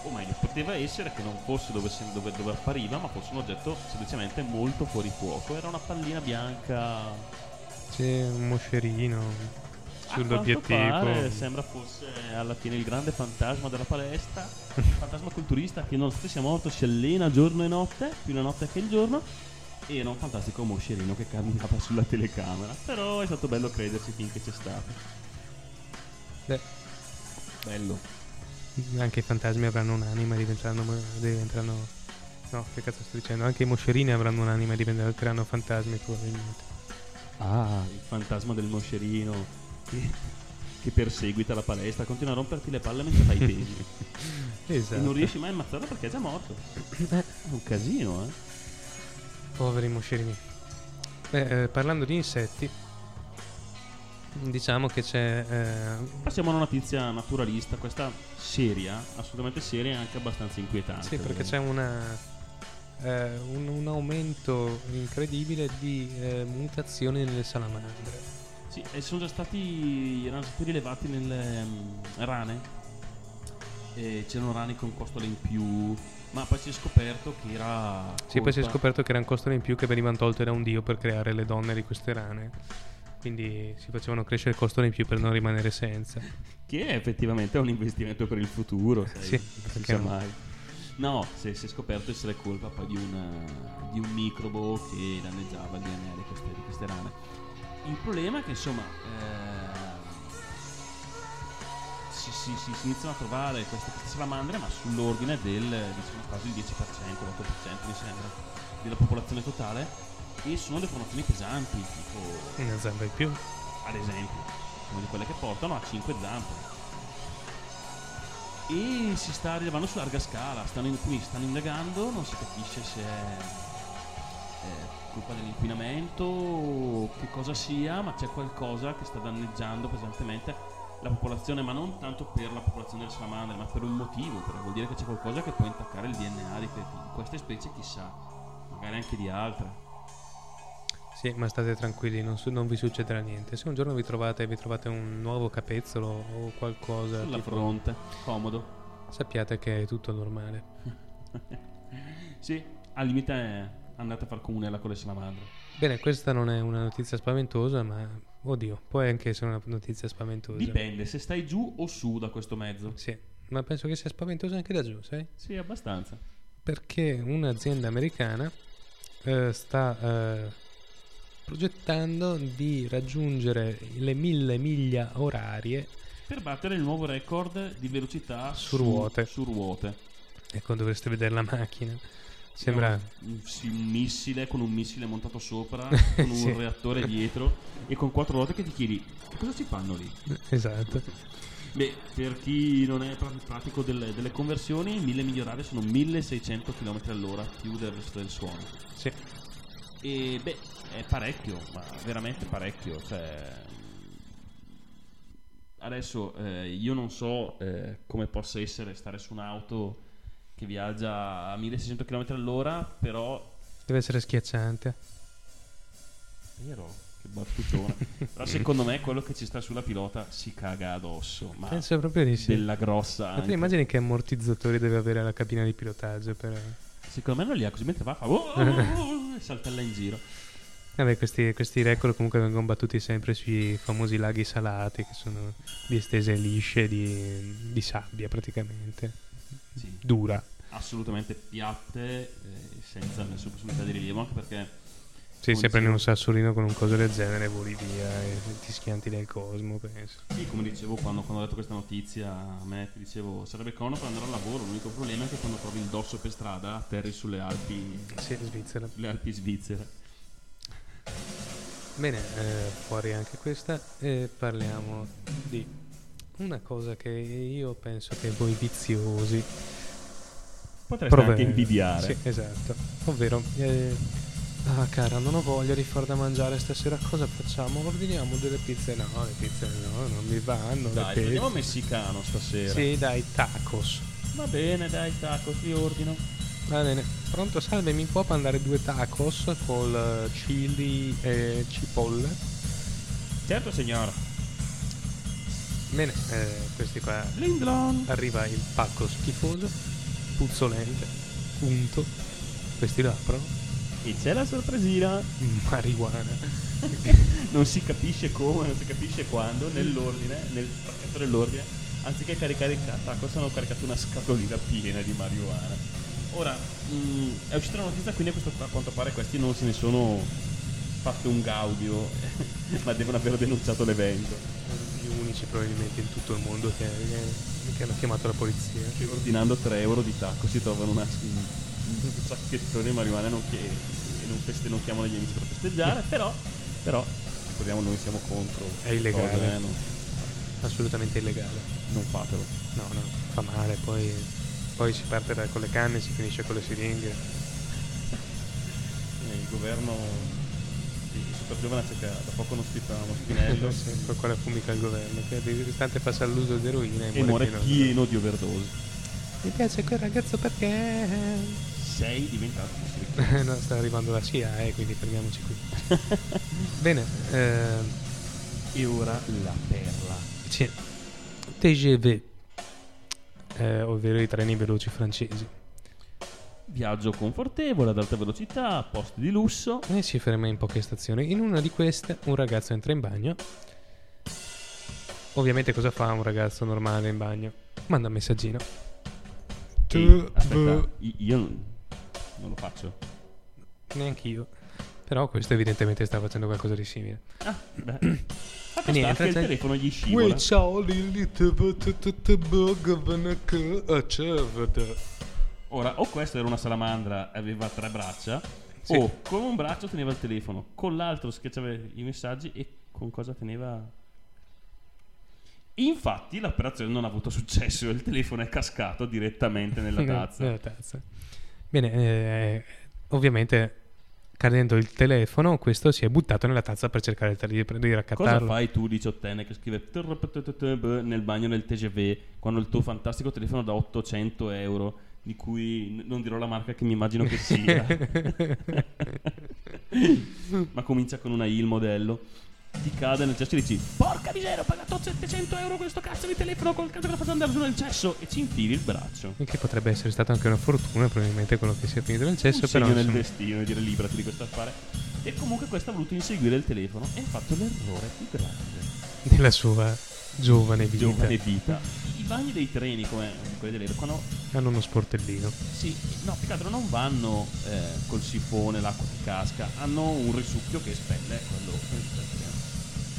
O meglio, poteva essere che non fosse dove, dove- dove appariva, ma fosse un oggetto semplicemente molto fuori fuoco. Era una pallina bianca. C'è un moscerino sull'obiettivo. pare sembra fosse alla fine il grande fantasma della palestra. Il fantasma culturista che nonostante sia morto si allena giorno e notte, più la notte che il giorno. E era un fantastico moscerino che camminava sulla telecamera. Però è stato bello crederci finché c'è stato. Beh, Bello. anche i fantasmi avranno un'anima e diventeranno, diventeranno. No, che cazzo sto dicendo? Anche i moscerini avranno un'anima e diventeranno fantasmi probabilmente. Ah, il fantasma del moscerino che, che perseguita la palestra, continua a romperti le palle mentre fai i pesi. Esatto. E non riesci mai a ammazzarlo perché è già morto. È un casino, eh. Poveri moscerini. Beh, eh, parlando di insetti, diciamo che c'è. eh, Passiamo a una notizia naturalista, questa seria, assolutamente seria e anche abbastanza inquietante. sì, perché c'è una. eh, un, un aumento incredibile di eh, mutazioni nelle salamandre. Sì, e sono già stati, erano stati rilevati nelle mm, rane. E c'erano rane con costole in più, ma poi si è scoperto che era. Sì, poi si è colpa- scoperto che erano costole in più che venivano tolte da un dio per creare le donne di queste rane. Quindi si facevano crescere costole in più per non rimanere senza. Che effettivamente è un investimento per il futuro, sai? Sì, non si no? mai. No, si, si è scoperto essere colpa poi di un, di un microbo che danneggiava il DNA di queste, di queste rane. Il problema è che insomma eh, si, si- si- si iniziano a trovare queste, queste salamandre, ma sull'ordine del diciamo quasi il 10%, l'8% mi sembra, della popolazione totale, e sono deformazioni pesanti, tipo Una zampa in più. ad esempio, una di quelle che portano a 5 zampe. E si sta rilevando su larga scala, stanno, in- quindi stanno indagando, non si capisce se è, è colpa dell'inquinamento o che cosa sia, ma c'è qualcosa che sta danneggiando pesantemente la popolazione, ma non tanto per la popolazione delle salamandre, ma per un motivo, perché vuol dire che c'è qualcosa che può intaccare il DNA di, que- di queste specie, chissà, magari anche di altre. Sì, ma state tranquilli, non, su- non vi succederà niente. Se un giorno vi trovate, vi trovate un nuovo capezzolo o qualcosa, Sulla tipo, fronte, comodo. sappiate che è tutto normale. Sì, al limite è andate a far comunella con le salamandre. Bene, questa non è una notizia spaventosa, ma oddio, può anche essere una notizia spaventosa. Dipende se stai giù o su da questo mezzo. Sì, ma penso che sia spaventosa anche da giù, sai? Sì, abbastanza. Perché un'azienda americana eh, sta eh, progettando di raggiungere le mille miglia orarie per battere il nuovo record di velocità su, su ruote. Su ruote. Ecco, dovreste vedere la macchina. Sembra un, un, missile con un missile montato sopra, con sì. un reattore dietro e con quattro ruote che ti chiedi cosa ci fanno lì? Esatto. Beh, per chi non è pratico delle, delle conversioni, mille migliorare sono 1600 km all'ora più del resto del suono. Sì. E beh, è parecchio, ma veramente parecchio. Cioè, adesso eh, io non so eh, come possa essere stare su un'auto che viaggia a 1600 km all'ora, però... Deve essere schiacciante. Vero, che battutone. però secondo me quello che ci sta sulla pilota si caga addosso. Ma Penso proprio di sì. Della grossa... Ma tu immagini che ammortizzatori deve avere la cabina di pilotaggio per... Secondo me non li ha così, mentre va fa... Oh, oh, oh, oh" saltella in giro. Vabbè, questi, questi, record comunque vengono battuti sempre sui famosi laghi salati, che sono distese lisce di, di sabbia praticamente sì. dura. Assolutamente piatte, eh, senza nessuna possibilità di rilievo, anche perché... Sì, se prendi un sassolino con un coso del genere voli via e ti schianti nel cosmo, penso. Sì, come dicevo quando, quando ho letto questa notizia a me, ti dicevo, sarebbe comodo per andare al lavoro, l'unico problema è che quando trovi il dosso per strada atterri sulle Alpi... Sì, Svizzera. Le Alpi Svizzere. Bene, eh, fuori anche questa e parliamo di una cosa che io penso che voi viziosi potreste prove- anche invidiare. Sì, esatto. Ovvero, eh, ah cara, non ho voglia di far da mangiare stasera, cosa facciamo? Ordiniamo delle pizze? No, le pizze no, non mi vanno. Dai, le andiamo messicano stasera. Sì, dai, tacos. Va bene, dai, tacos, li ordino. Va bene, pronto, salve, mi può mandare due tacos col eh, chili e cipolle? Certo signora. Bene, eh, questi qua. Lindlon! Arriva il pacco schifoso, puzzolente, punto. Questi lo aprono. E c'è la sorpresina! Marijuana. non si capisce come, non si capisce quando, nell'ordine, nel pacchetto dell'ordine, anziché caricare il cartacos sono caricato una scatolina piena di marijuana. Ora, mh, è uscita la notizia, quindi a, questo, a quanto pare questi non se ne sono fatto un gaudio, ma devono aver denunciato l'evento unici probabilmente in tutto il mondo che, che hanno chiamato la polizia. Che ordinando 3 euro di tacco si trovano una, un sacchettone di marijuana non che, non, feste, non chiamano gli amici per festeggiare, però, però ricordiamo noi siamo contro. È illegale. Cosa, eh, no? Assolutamente illegale. Non fatelo. No, no, fa male, poi, poi si parte con le canne e si finisce con le siringhe. Eh, il governo questa giovane che da poco non stizzano uno spinello. per quale fumica il governo, che distante passa all'uso di eroina e, e muore, pieno, pieno di overdose. Mi piace quel ragazzo perché sei diventato un No, sta arrivando la CIA, eh, quindi fermiamoci qui. Bene. Eh, e ora la perla. Sì. TGV, eh, ovvero i treni veloci francesi. Viaggio confortevole, ad alta velocità, posti di lusso. E si ferma in poche stazioni. In una di queste un ragazzo entra in bagno. Ovviamente cosa fa un ragazzo normale in bagno? Manda un messaggino. Ehi, aspetta, io non lo faccio. Neanche io. Però questo evidentemente sta facendo qualcosa di simile. Ah, beh. Fatto Niente, il telefono gli scivola. Ciao, Lilith, Ora, o questo era una salamandra e aveva tre braccia, sì. o con un braccio teneva il telefono, con l'altro schiacciava i messaggi e con cosa teneva... Infatti l'operazione non ha avuto successo, il telefono è cascato direttamente nella tazza. nella tazza. Bene, eh, ovviamente cadendo il telefono, questo si è buttato nella tazza per cercare di, di raccattarlo. Cosa fai tu, diciottenne, che scrive nel bagno nel TGV quando il tuo fantastico telefono da 800 euro di cui non dirò la marca che mi immagino che sia, ma comincia con una I il modello. Ti cade nel cesso e dici: Porca miseria, ho pagato 700 euro questo cazzo di telefono col cazzo che la faccio andare giù nel cesso e ci infili il braccio. E che potrebbe essere stata anche una fortuna, probabilmente quello che sia finito nel cesso. Un però segno nel destino e dire liberati di questo affare. E comunque questo ha voluto inseguire il telefono e ha fatto l'errore più grande della sua giovane vita. giovane vita. I bagni dei treni, come quelli delle quando Hanno uno sportellino. sì, no, più che altro non vanno eh, col sifone, l'acqua che casca, hanno un risucchio che espelle quello.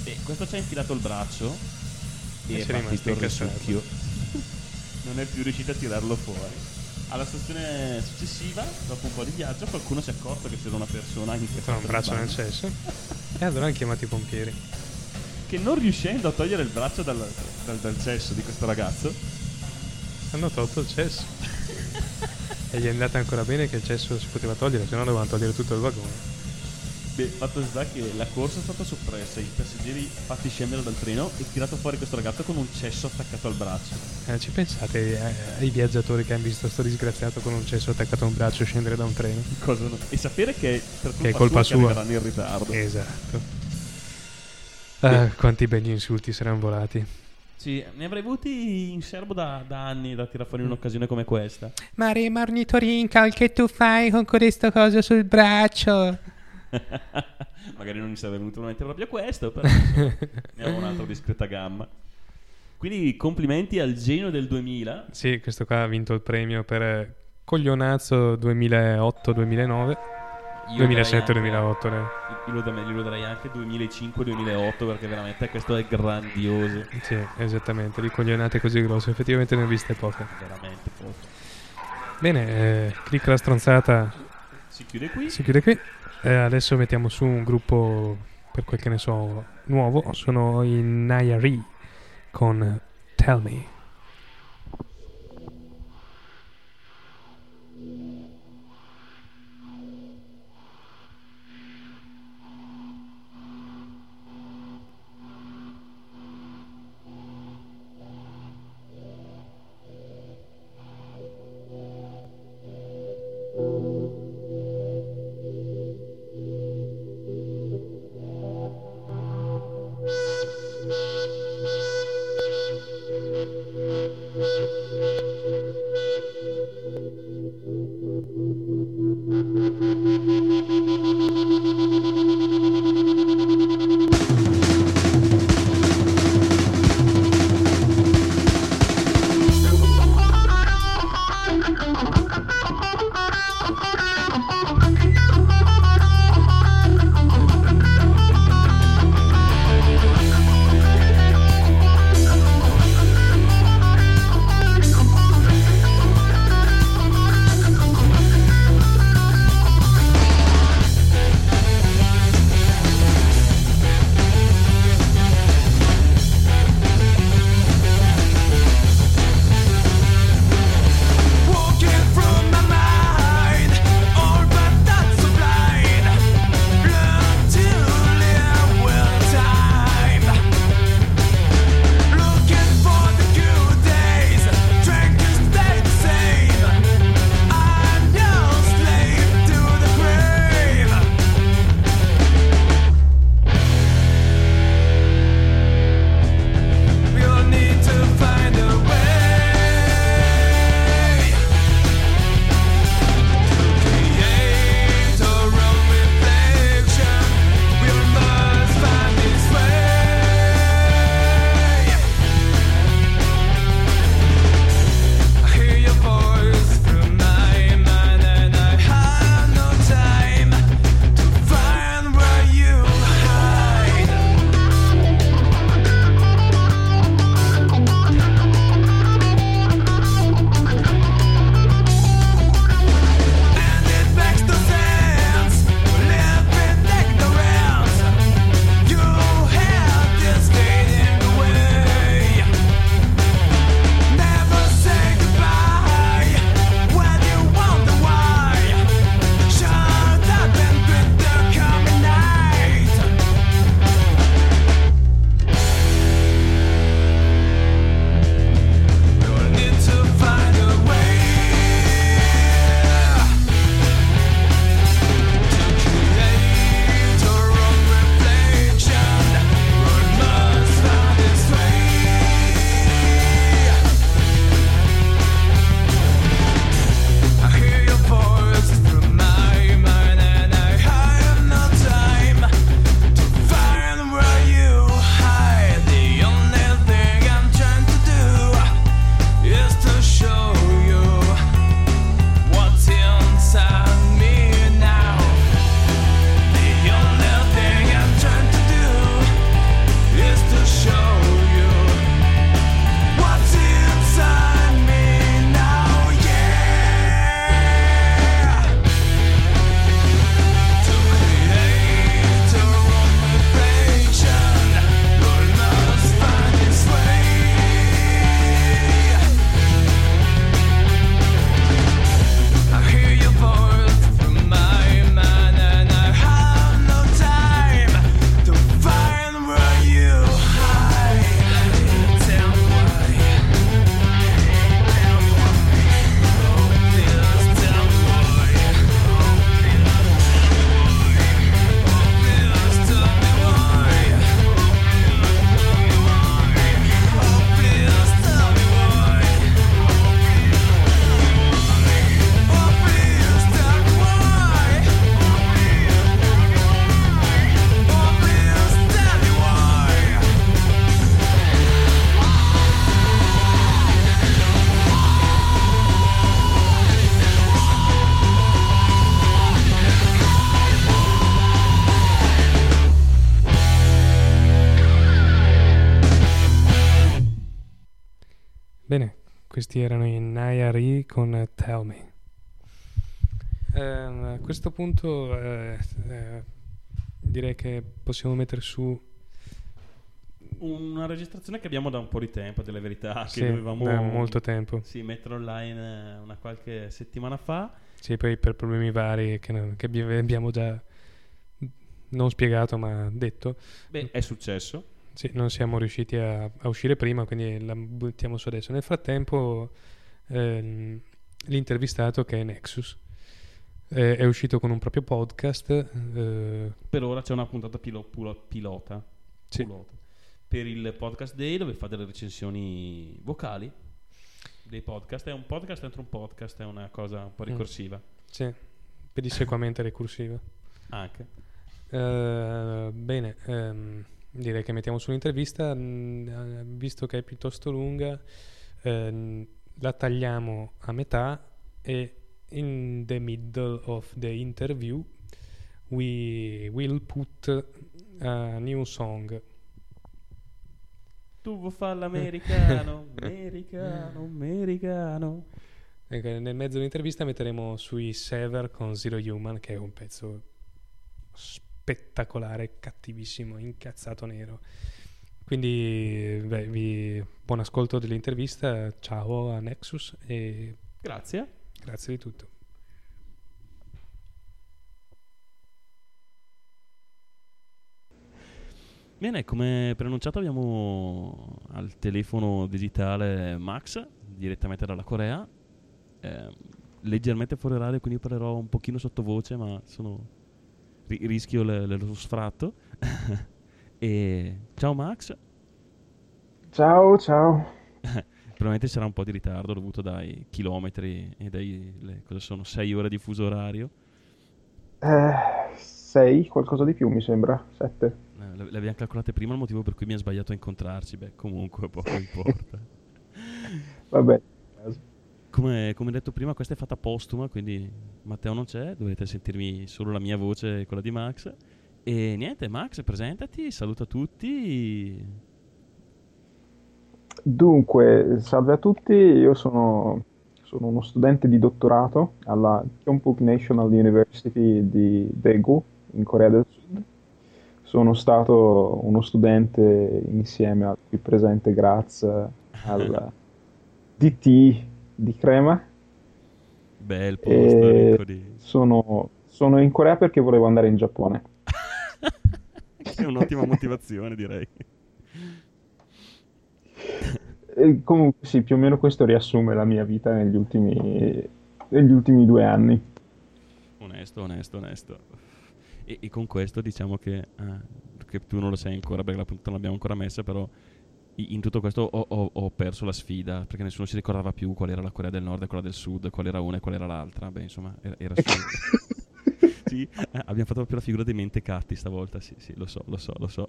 E questo ci ha infilato il braccio e E è rimasto partito il risucchio. non è più riuscito a tirarlo fuori. Alla stazione successiva, dopo un po' di viaggio, qualcuno si è accorto che c'era una persona in Con un braccio nel cesso. E allora hanno chiamato i pompieri. Che non riuscendo a togliere il braccio dal, dal- dal cesso di questo ragazzo, Hanno tolto il cesso. e gli è andata ancora bene che il cesso si poteva togliere, se no dovevano togliere tutto il vagone. beh, fatto sta che la corsa è stata soppressa, i passeggeri fatti scendere dal treno e tirato fuori questo ragazzo con un cesso attaccato al braccio. Eh, ci pensate eh, ai viaggiatori che hanno visto sto disgraziato con un cesso attaccato a un braccio scendere da un treno? Cosa non- E sapere che per Che è colpa sua, sua. in ritardo. Esatto. Ah, quanti begli insulti saranno volati. Sì, ne avrei avuti in serbo da, da anni da tirare fuori in un'occasione come questa. Mare Marnitorincal, che tu fai con questo coso sul braccio? Magari non mi sarebbe venuto in mente proprio questo, però ne avevo un'altra discreta gamma. Quindi complimenti al genio del 2000. Sì, questo qua ha vinto il premio per Coglionazzo 2008-2009. Io darei 2007-2008. eh. Io lo, darei- lo darei anche 2005-2008 perché veramente questo è grandioso. Sì, esattamente. Di coglionate così grosse, effettivamente ne ho viste poche. Veramente poco. Bene, eh, clic la stronzata Si chiude qui. si chiude qui. Eh, adesso mettiamo su un gruppo, per quel che ne so, nuovo. Sono i Nayari con Tell Me. A questo punto eh, eh, direi che possiamo mettere su Una registrazione che abbiamo da un po' di tempo, delle verità, che sì, dovevamo da molto tempo. sì, mettere online eh, una qualche settimana fa. Sì, poi per problemi vari che, non- che abbi- abbiamo già non spiegato ma detto, Beh, è successo. sì, non siamo riusciti a, a uscire prima, quindi la buttiamo su adesso. Nel frattempo ehm, l'intervistato che è Nexus è uscito con un proprio podcast. eh, Per ora c'è una puntata pilo- pulo- pilota, Sì. pilota per il podcast day dove fa delle recensioni vocali dei podcast. È un podcast dentro un podcast, è una cosa un po' Mm. ricorsiva. sì, pedissequamente recursiva. Anche. Eh, bene, ehm, direi che mettiamo sull'intervista, mm, eh, visto che è piuttosto lunga, ehm, la tagliamo a metà e in the middle of the interview we will put a new song. Tu vuoi fare l'americano, americano, americano. Ecco, nel mezzo dell'intervista metteremo sui Sever con Zero Human, che è un pezzo spettacolare, cattivissimo, incazzato nero. Quindi, beh, vi- buon ascolto dell'intervista. Ciao a Nexus e Grazie. Grazie di tutto. Bene, come preannunciato abbiamo al telefono digitale Max, direttamente dalla Corea. Eh, leggermente fuori orario, quindi parlerò un pochino sottovoce, ma sono ri- rischio le- le- lo sfratto. e ciao Max, Ciao, ciao. probabilmente sarà un po' di ritardo dovuto dai chilometri e dai le- cosa sono 6 ore di fuso orario. Eh, sei, qualcosa di più mi sembra. Sette. Eh, le, le abbiamo calcolate prima il motivo per cui mi ha sbagliato a incontrarci. Beh, comunque poco importa. Vabbè. Come, come detto prima, questa è fatta postuma, quindi Matteo non c'è, dovete sentirmi solo la mia voce e quella di Max. E niente, Max, presentati, saluta tutti. Dunque, salve a tutti, io sono, sono uno studente di dottorato alla Gyeongbuk National University di Daegu, in Corea del Sud. Sono stato uno studente insieme al qui presente Graz al DT di Crema. Bel posto, E ricco di... sono, sono in Corea perché volevo andare in Giappone. è un'ottima motivazione, direi. E comunque sì, più o meno questo riassume la mia vita negli ultimi, negli ultimi due anni. Onesto, onesto, onesto. E, e con questo diciamo che, eh, che tu non lo sai ancora perché la puntata non l'abbiamo ancora messa, però in tutto questo ho, ho- ho perso la sfida perché nessuno si ricordava più qual era la Corea del Nord e quella del Sud, qual era una e qual era l'altra. Beh, insomma, era, era sì, eh, abbiamo fatto proprio la figura dei mentecatti stavolta. Sì, sì, lo so, lo so, lo so.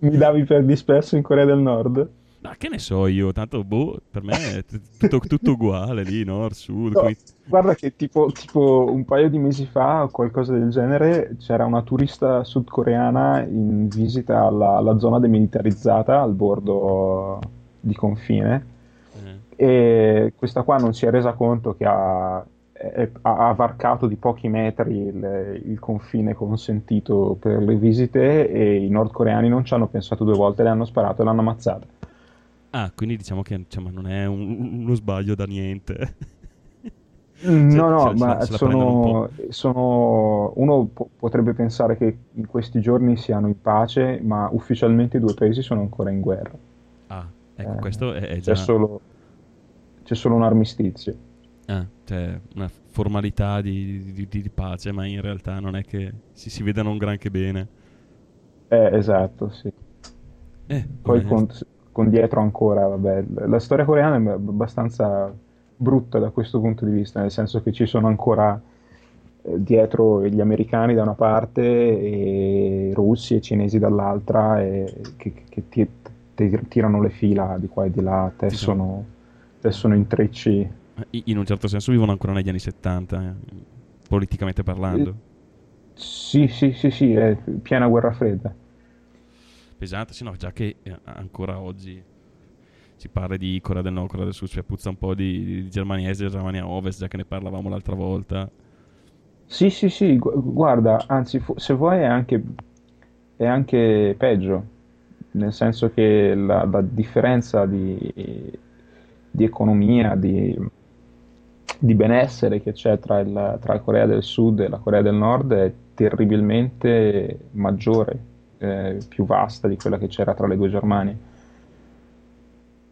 Mi davi per disperso in Corea del Nord? Ma che ne so io, tanto boh, per me è t- tutto, tutto uguale lì, nord, sud. No, come- guarda che tipo, tipo un paio di mesi fa o qualcosa del genere c'era una turista sudcoreana in visita alla, alla zona demilitarizzata al bordo di confine eh. e questa qua non si è resa conto che ha, è- ha varcato di pochi metri il, il confine consentito per le visite e i nordcoreani non ci hanno pensato due volte, le hanno sparato e l'hanno ammazzata. Ah, quindi diciamo che insomma, non è un- uno sbaglio da niente. No, Se- no, se- se ma se prendono un sono, sono- uno po- potrebbe pensare che in questi giorni siano in pace, ma ufficialmente i due paesi sono ancora in guerra. Ah, ecco, Eh, questo è, è già C'è solo, c'è solo un armistizio. ah, cioè, una formalità di, di- di- pace, ma in realtà non è che si, si vedano un granché bene. Eh, esatto, sì. Eh, Poi onesto. Con, dietro ancora, vabbè, la storia coreana è abbastanza brutta da questo punto di vista, nel senso che ci sono ancora eh, dietro gli americani da una parte e i russi e i cinesi dall'altra e che, che ti- ti- tirano le fila di qua e di là, tessono, tessono intrecci. I- In un certo senso vivono ancora negli anni 70, eh, politicamente parlando. Sì, sì, sì, sì, è piena guerra fredda. Pesante, no, già che eh, ancora oggi si parla di Corea del Nord, Corea del Sud, cioè puzza un po' di, di Germania Est Germania Ovest, già che ne parlavamo l'altra volta. Sì, sì, sì, gu- guarda, anzi, fu- se vuoi è anche, è anche peggio, nel senso che la, la differenza di, di economia, di, di benessere che c'è tra, il- tra la Corea del Sud e la Corea del Nord è terribilmente maggiore, eh, più vasta di quella che c'era tra le due Germanie.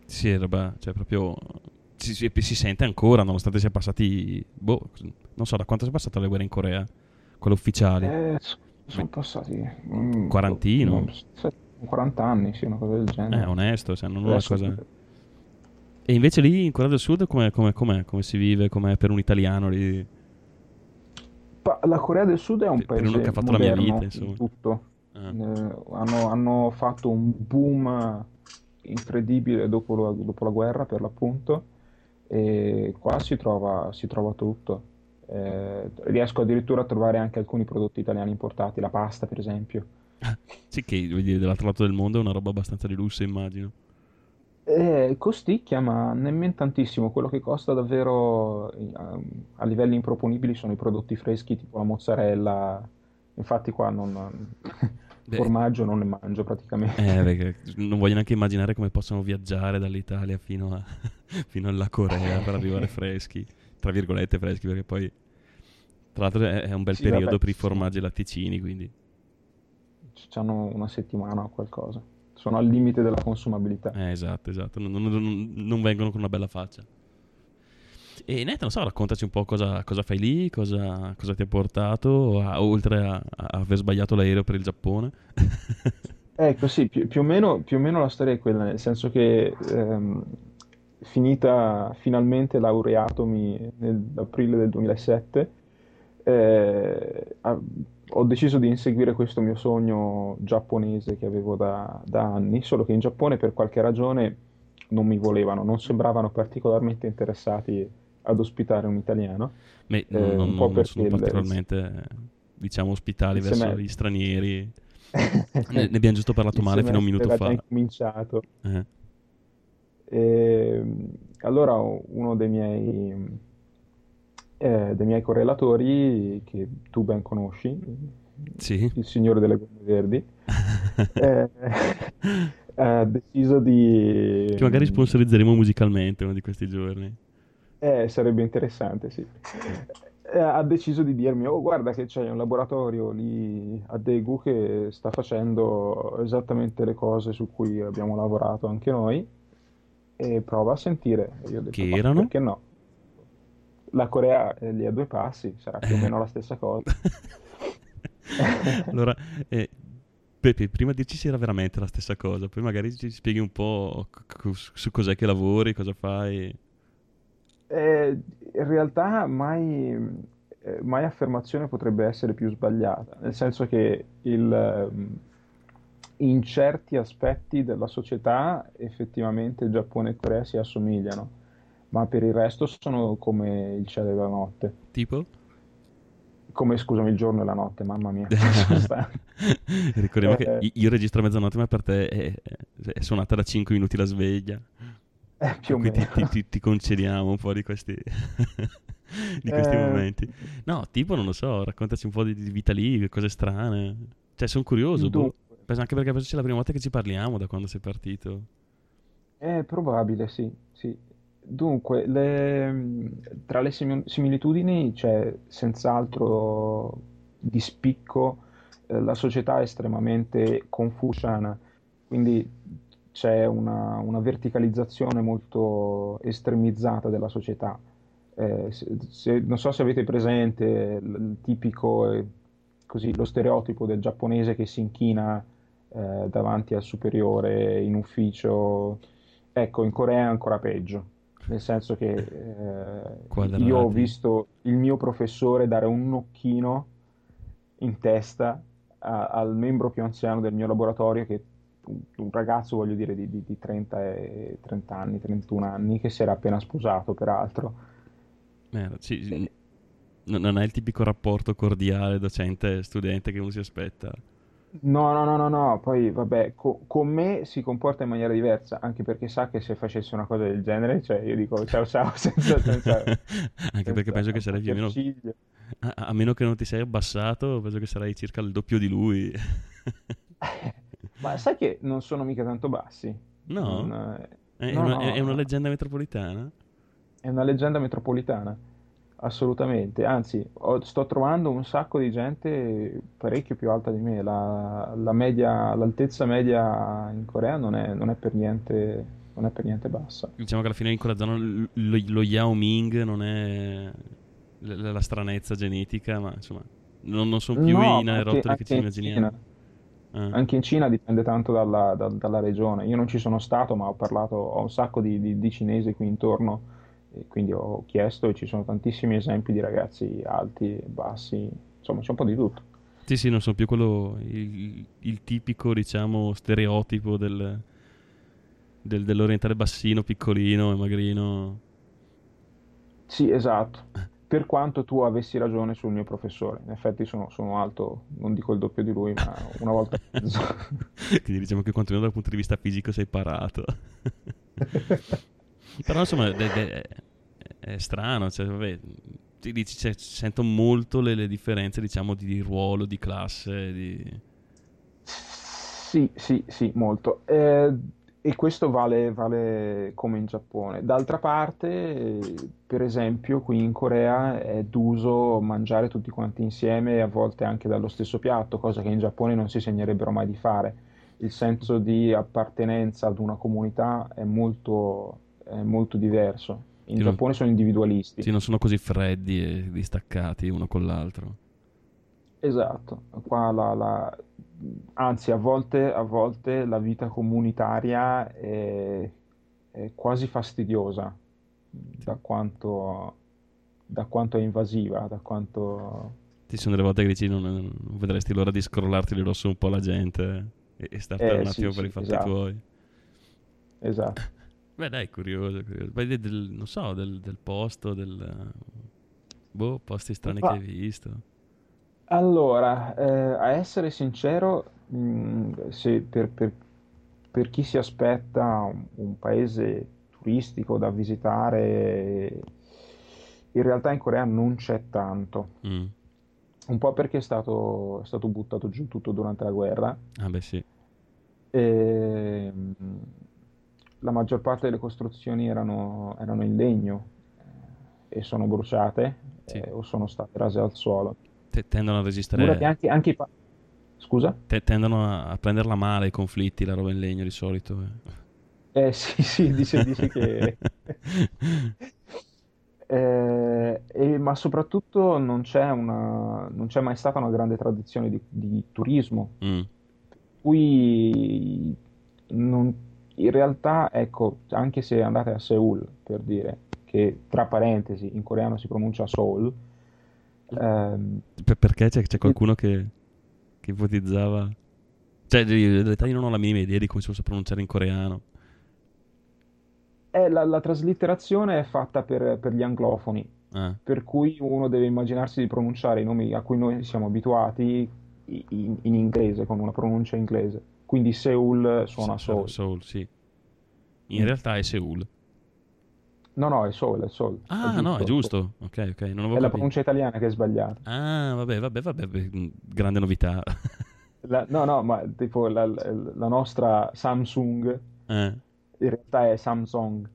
Sì, roba, cioè proprio si, si- si sente ancora, nonostante sia passati, boh, non so da quanto sia passata le guerre in Corea, quelle ufficiali. Eh, sono passati mm, Quarantino. mm, se- 40 anni, sì, una cosa del genere. Eh, onesto, cioè, non una cosa... E invece lì in Corea del Sud com'è, com'è, com'è? Come si vive? Com'è per un italiano lì? La Corea del Sud è un Per- per paese uno che ha fatto la mia moderno vita, in insomma. tutto. Eh. Eh, hanno, hanno fatto un boom incredibile dopo la, dopo la guerra, per l'appunto, e qua si trova, si trova tutto. Eh, riesco addirittura a trovare anche alcuni prodotti italiani importati, la pasta, per esempio. Sì, che voglio dire, dall'altro lato del mondo è una roba abbastanza di lusso, immagino. Eh, costicchia, ma nemmeno tantissimo. Quello che costa davvero eh, a livelli improponibili sono i prodotti freschi, tipo la mozzarella. Infatti, qua non, Beh. formaggio non ne mangio praticamente. Eh, perché non voglio neanche immaginare come possono viaggiare dall'Italia fino, a- fino alla Corea per arrivare freschi, tra virgolette freschi, perché poi tra l'altro è, un bel Sì, periodo vabbè, per i sì. formaggi e latticini, quindi C'hanno una settimana o qualcosa. Sono al limite della consumabilità. eh, esatto, esatto, non- non- non vengono con una bella faccia. E Netta, non so, raccontaci un po' cosa, cosa fai lì, cosa, cosa ti ha portato, a- oltre a, a aver sbagliato l'aereo per il Giappone. Ecco, sì, più, più o meno, più o meno la storia è quella, nel senso che ehm, finita finalmente laureatomi nell'aprile del 2007, eh, ho deciso di inseguire questo mio sogno giapponese che avevo da, da anni, solo che in Giappone per qualche ragione non mi volevano, non sembravano particolarmente interessati ad ospitare un italiano. Beh, Eh, non, un non- non sono perché il- particolarmente, diciamo, ospitali verso sem- gli stranieri. Ne, ne abbiamo giusto parlato Il male fino a un semestre minuto fa. già incominciato. Eh. E, allora uno dei miei, eh, dei miei correlatori, che tu ben conosci, Sì. il signore delle gomme verdi, eh, ha deciso di... Che magari sponsorizzeremo musicalmente uno di questi giorni. Eh, sarebbe interessante, sì. Eh, ha deciso di dirmi, oh guarda che c'è un laboratorio lì a Daegu che sta facendo esattamente le cose su cui abbiamo lavorato anche noi e prova a sentire. E io ho detto, Che "Ma erano?" Perché no? La Corea è lì a due passi, sarà più o meno la stessa cosa. allora, eh, Pepe, prima dirci se era veramente la stessa cosa, poi magari ci spieghi un po' c- c- su cos'è che lavori, cosa fai. Eh, in realtà mai, eh, mai affermazione potrebbe essere più sbagliata, nel senso che il, ehm, in certi aspetti della società effettivamente Giappone e Corea si assomigliano, ma per il resto sono come il cielo e la notte, Tipo? come scusami il giorno e la notte, mamma mia. Ricordiamo che Eh. io- io registro a mezzanotte, ma per te è, è suonata da 5 minuti la sveglia. Eh, più o Quindi meno. ti, ti- ti concediamo un po' di questi, di questi Eh, momenti. No, tipo, non lo so, raccontaci un po' di, di vita lì, cose strane. Cioè, sono curioso, boh. Dunque, Penso Anche perché penso sia la prima volta che ci parliamo da quando sei partito. È probabile, sì, sì. Dunque, le- tra le simi- similitudini c'è senz'altro di spicco eh, la società estremamente confuciana, quindi c'è una, una verticalizzazione molto estremizzata della società. Eh, se- se- non so se avete presente il tipico, eh, così, lo stereotipo del giapponese che si inchina eh, davanti al superiore in ufficio. Ecco, in Corea è ancora peggio, nel senso che eh, io ho visto il mio professore dare un nocchino in testa a- al membro più anziano del mio laboratorio, che un, ragazzo, voglio dire, di, di- di 30, e- 30 anni, 31 anni, che si era appena sposato, peraltro. Merda, sì, sì, non è il tipico rapporto cordiale docente-studente che uno si aspetta. No, no, no, no, no, poi vabbè, co- con me si comporta in maniera diversa, anche perché sa che se facesse una cosa del genere, cioè io dico ciao ciao senza, senza, Anche perché senza penso che sarai più o meno... A, a meno che non ti sei abbassato, penso che sarai circa il doppio di lui. Ma sai che non sono mica tanto bassi? No? Non, eh, È, no, una, no, è una leggenda metropolitana? È una leggenda metropolitana, assolutamente. Anzi, ho- sto trovando un sacco di gente parecchio più alta di me. La, la media, l'altezza media in Corea non è, non è per niente, non è per niente bassa. Diciamo che alla fine in quella zona lo, lo Yao Ming non è l- la stranezza genetica, ma insomma, non, non sono più No, i anche, naerottoli che ci in immaginiamo. Ah. Anche in Cina dipende tanto dalla, da- dalla regione. Io non ci sono stato, ma ho parlato, ho un sacco di, di- di cinesi qui intorno, e quindi ho chiesto e ci sono tantissimi esempi di ragazzi alti, bassi, insomma c'è un po' di tutto. Sì, sì, non sono più quello, il, il tipico, diciamo, stereotipo del, del- dell'orientale bassino, piccolino e magrino. Sì, esatto. Per quanto tu avessi ragione sul mio professore, in effetti sono, sono alto, non dico il doppio di lui, ma una volta e mezzo. Quindi diciamo che quantomeno dal punto di vista fisico sei parato. Però insomma, è, è- è strano, cioè, vabbè, ti dici, cioè, sento molto le, le differenze, diciamo, di, di ruolo, di classe, di... Sì, sì, sì, molto. Eh, e questo vale, vale come in Giappone. D'altra parte, per esempio, qui in Corea è d'uso mangiare tutti quanti insieme a volte anche dallo stesso piatto, cosa che in Giappone non si segnerebbero mai di fare. Il senso di appartenenza ad una comunità è molto, è molto diverso. In Sì, Giappone sono individualisti. Sì, non sono così freddi e distaccati uno con l'altro. Esatto, qua la, la- anzi a volte, a volte la vita comunitaria è, è quasi fastidiosa da quanto, da quanto è invasiva, da quanto... Ci sono delle volte che dici non, non vedresti l'ora di scrollarti di rosso un po' la gente e, e startene Eh, un sì, attimo per sì, i fatti esatto. tuoi. Esatto. Beh, dai, curioso, curioso. Beh, del- del- non so, del, del posto, del... Boh, posti strani Ma- che hai visto. Allora, eh, a essere sincero, mh, se per, per- per chi si aspetta un, un paese turistico da visitare, in realtà in Corea non c'è tanto. Mm. Un po' perché è stato, è stato buttato giù tutto durante la guerra Ah, beh, sì. e mm, la maggior parte delle costruzioni erano, erano in legno eh, e sono bruciate Sì. eh, o sono state rase al suolo. Te- tendono a resistere, anche, anche i pa- Scusa? te- tendono a, a prenderla male i conflitti, la roba in legno di solito. eh. Eh sì, sì, dice, dice che... Eh, e- ma soprattutto non c'è una, non c'è mai stata una grande tradizione di, di turismo. Mm. Qui non- in realtà, ecco, anche se andate a Seoul, per dire, che tra parentesi in coreano si pronuncia Seoul, Per- perché c'è, c'è qualcuno che, che ipotizzava... Cioè, in realtà io non ho la minima idea di come si possa pronunciare in coreano. eh, la, la traslitterazione è fatta per, per gli anglofoni, Ah, per cui uno deve immaginarsi di pronunciare i nomi a cui noi siamo abituati in, in inglese, con una pronuncia inglese. Quindi Seoul suona Sa- Seoul. Seoul, sì. In Mm. realtà è Seoul. No, no, è Seoul, è Seoul. Ah, no, è giusto. Ok, ok, È la capito. pronuncia italiana che è sbagliata. Ah, vabbè, vabbè, vabbè, mm, grande novità. La- no, no, ma tipo la, la- la nostra Samsung Eh, in realtà è Samsung.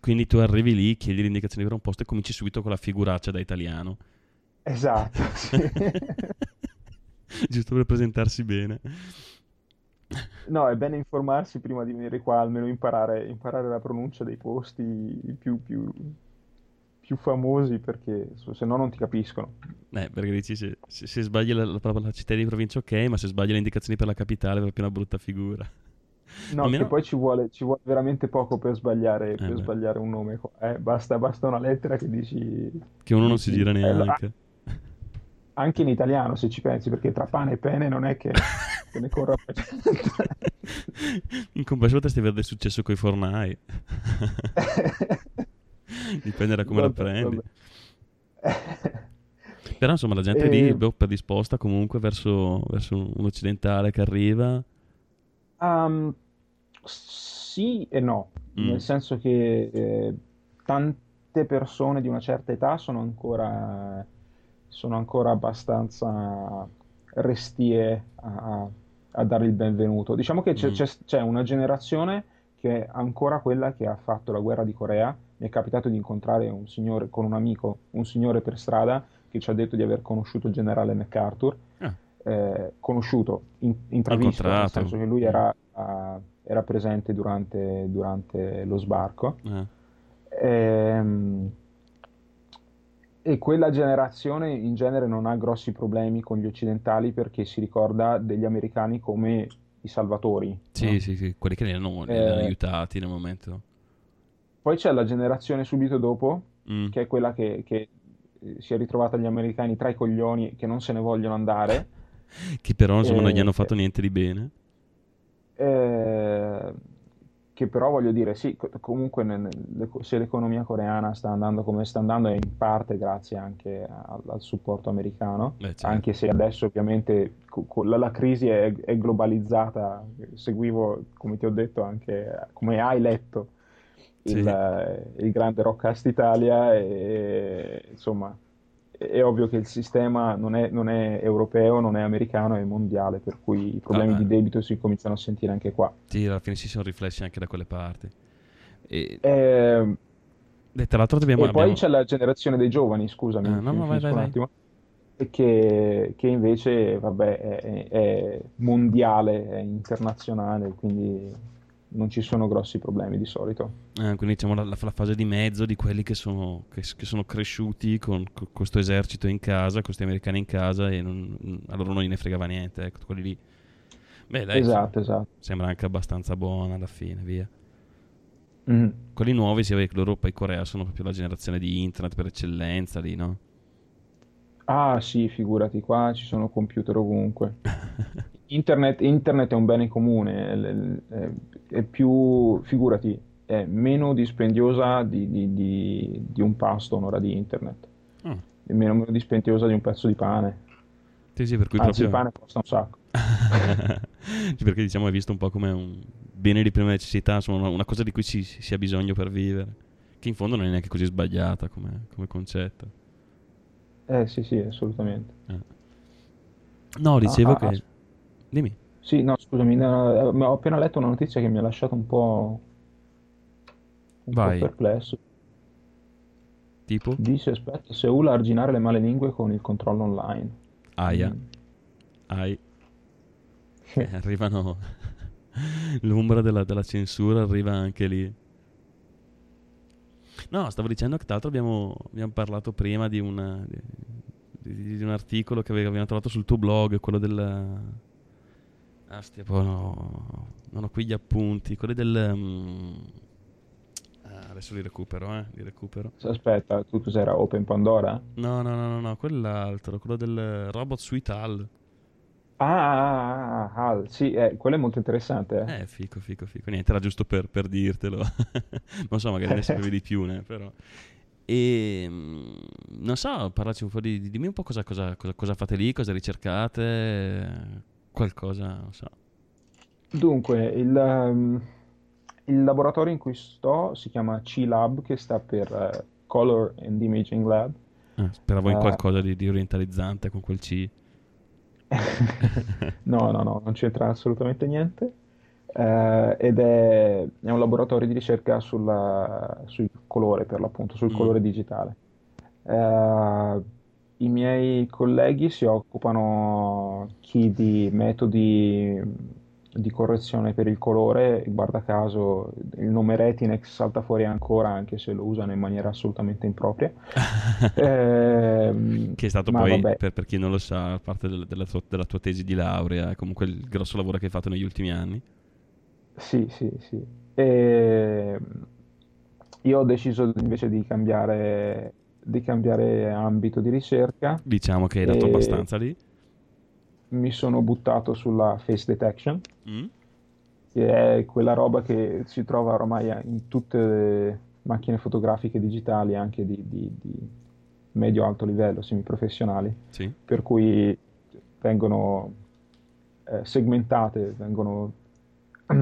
Quindi tu arrivi lì, chiedi le indicazioni per un posto e cominci subito con la figuraccia da italiano. Esatto, sì. Giusto per presentarsi bene. No, è bene informarsi prima di venire qua, almeno imparare, imparare la pronuncia dei posti più, più, più famosi, perché se no non ti capiscono. Eh, perché dici se, se- se sbagli la, la, la città di provincia ok, ma se sbagli le indicazioni per la capitale è proprio una brutta figura. No, Almeno- che poi ci vuole, ci vuole veramente poco per sbagliare, per beh. sbagliare un nome. Eh, basta, basta una lettera che dici... Che uno non si gira eh, neanche. Anche in italiano, se ci pensi, perché tra pane e pene non è che, che ne corra In compenso potresti avere del successo con i fornai. Dipende da come la Vabbè, prendi. vabbè. Però insomma la gente E- lì boh, predisposta comunque verso, verso un occidentale che arriva. Um, sì e no, Mm. nel senso che eh, tante persone di una certa età sono ancora, sono ancora abbastanza restie a, a- a dare il benvenuto. Diciamo che c'è, Mm. c'è- c'è una generazione che è ancora quella che ha fatto la guerra di Corea. Mi è capitato di incontrare un signore con un amico, un signore per strada, che ci ha detto di aver conosciuto il generale MacArthur Ah. eh, conosciuto, in, intravisto, nel senso che lui era, ah, era presente durante, durante lo sbarco. Eh. Ehm, E, quella generazione in genere non ha grossi problemi con gli occidentali perché si ricorda degli americani come i salvatori. Sì, no? sì, sì, quelli che li hanno, Eh. aiutati nel momento. Poi c'è la generazione subito dopo, Mm. che è quella che, che, eh, si è ritrovata gli americani tra i coglioni che non se ne vogliono andare. Che però insomma non gli Eh, hanno fatto niente di bene. Eh, che però voglio dire, sì, co- comunque nel- se l'economia coreana sta andando come sta andando è in parte grazie anche al, al supporto americano, Beh, certo. anche se adesso ovviamente co- la, la crisi è, è globalizzata, seguivo, come ti ho detto, anche come hai letto il, Sì. il grande Rockcast Italia e insomma è, ovvio che il sistema non è, non è europeo, non è americano, è mondiale, per cui i problemi Vabbè. di debito si cominciano a sentire anche qua. Sì, alla fine si sono riflessi anche da quelle parti. E, Eh, e tra l'altro dobbiamo... e poi abbiamo- c'è la generazione dei giovani, scusami, Ah, no, no, vai, vai, un attimo, che, che invece vabbè, è, è mondiale, è internazionale, quindi non ci sono grossi problemi di solito. Eh, quindi diciamo la, la- la fase di mezzo di quelli che sono, che, che sono cresciuti con con questo esercito in casa, questi americani in casa e non- a loro non gliene fregava niente, ecco, quelli lì. Beh, dai, Esatto, esatto. sembra anche abbastanza buona alla fine, via. Mhm. Quelli nuovi, sì, vabbè, loro poi Corea sono proprio la generazione di internet per eccellenza lì, no? Ah sì, figurati, qua ci sono computer ovunque. Internet, internet è un bene comune, è, è- più, figurati, è meno dispendiosa di, di- di- di un pasto un'ora di internet, Ah, è meno, dispendiosa di un pezzo di pane. Sì, sì, per cui Anzi, il proprio... pane costa un sacco. Perché diciamo è visto un po' come un bene di prima necessità, insomma una, cosa di cui si, si ha bisogno per vivere, che in fondo non è neanche così sbagliata come, come concetto. Eh sì, sì, assolutamente. No, dicevo Ah, ah, che... ah. Dimmi. Sì, no, scusami, no, eh, ma ho appena letto una notizia che mi ha lasciato un po', un po' Vai. perplesso. Tipo? Dice, aspetta, Seul a arginare le male lingue con il controllo online. Aia. Mm. Ai. Eh, arrivano... L'ombra della, della censura arriva anche lì. No, stavo dicendo che tra l'altro abbiamo, abbiamo parlato prima di, una, di, di- un articolo che ave- abbiamo trovato sul tuo blog, quello del... Ah, stia, poi no, non ho qui gli appunti, quelli del... mm, ah, adesso li recupero, eh, li recupero. Aspetta, tu cos'era? Open Pandora? No, no, no, no, no, quell'altro, quello del Robot Sweet Hall. Ah, ah, ah, ah, sì, eh, quello è molto interessante. eh. Eh, fico, fico, fico. Niente, era giusto per, per dirtelo. non so, magari ne sapevi di più, né, però. E mm, non so, parlaci un po' di, di- dimmi un po' cosa, cosa, cosa, cosa fate lì, cosa ricercate, qualcosa, non so. Dunque, il, ehm, il laboratorio in cui sto si chiama C-Lab, che sta per eh, Color and Imaging Lab. Ah, speravo in Eh. qualcosa di, di orientalizzante con quel C. No, no, no, non c'entra assolutamente niente. Eh, ed è, è un laboratorio di ricerca sulla- sul colore, per l'appunto, sul Mm. colore digitale. Eh, I miei colleghi si occupano chi di metodi di correzione per il colore, guarda caso il nome Retinex salta fuori ancora, anche se lo usano in maniera assolutamente impropria. Ehm, che è stato poi, per, per chi non lo sa, parte del- della, tua, della tua tesi di laurea, comunque il grosso lavoro che hai fatto negli ultimi anni. Sì, sì, sì. E io ho deciso invece di cambiare, di cambiare ambito di ricerca. Diciamo che hai dato abbastanza lì. Mi sono buttato sulla face detection, Mm? che è quella roba che si trova ormai in tutte le macchine fotografiche digitali, anche di, di- di- medio-alto livello, semiprofessionali, Sì. per cui vengono eh, segmentate, vengono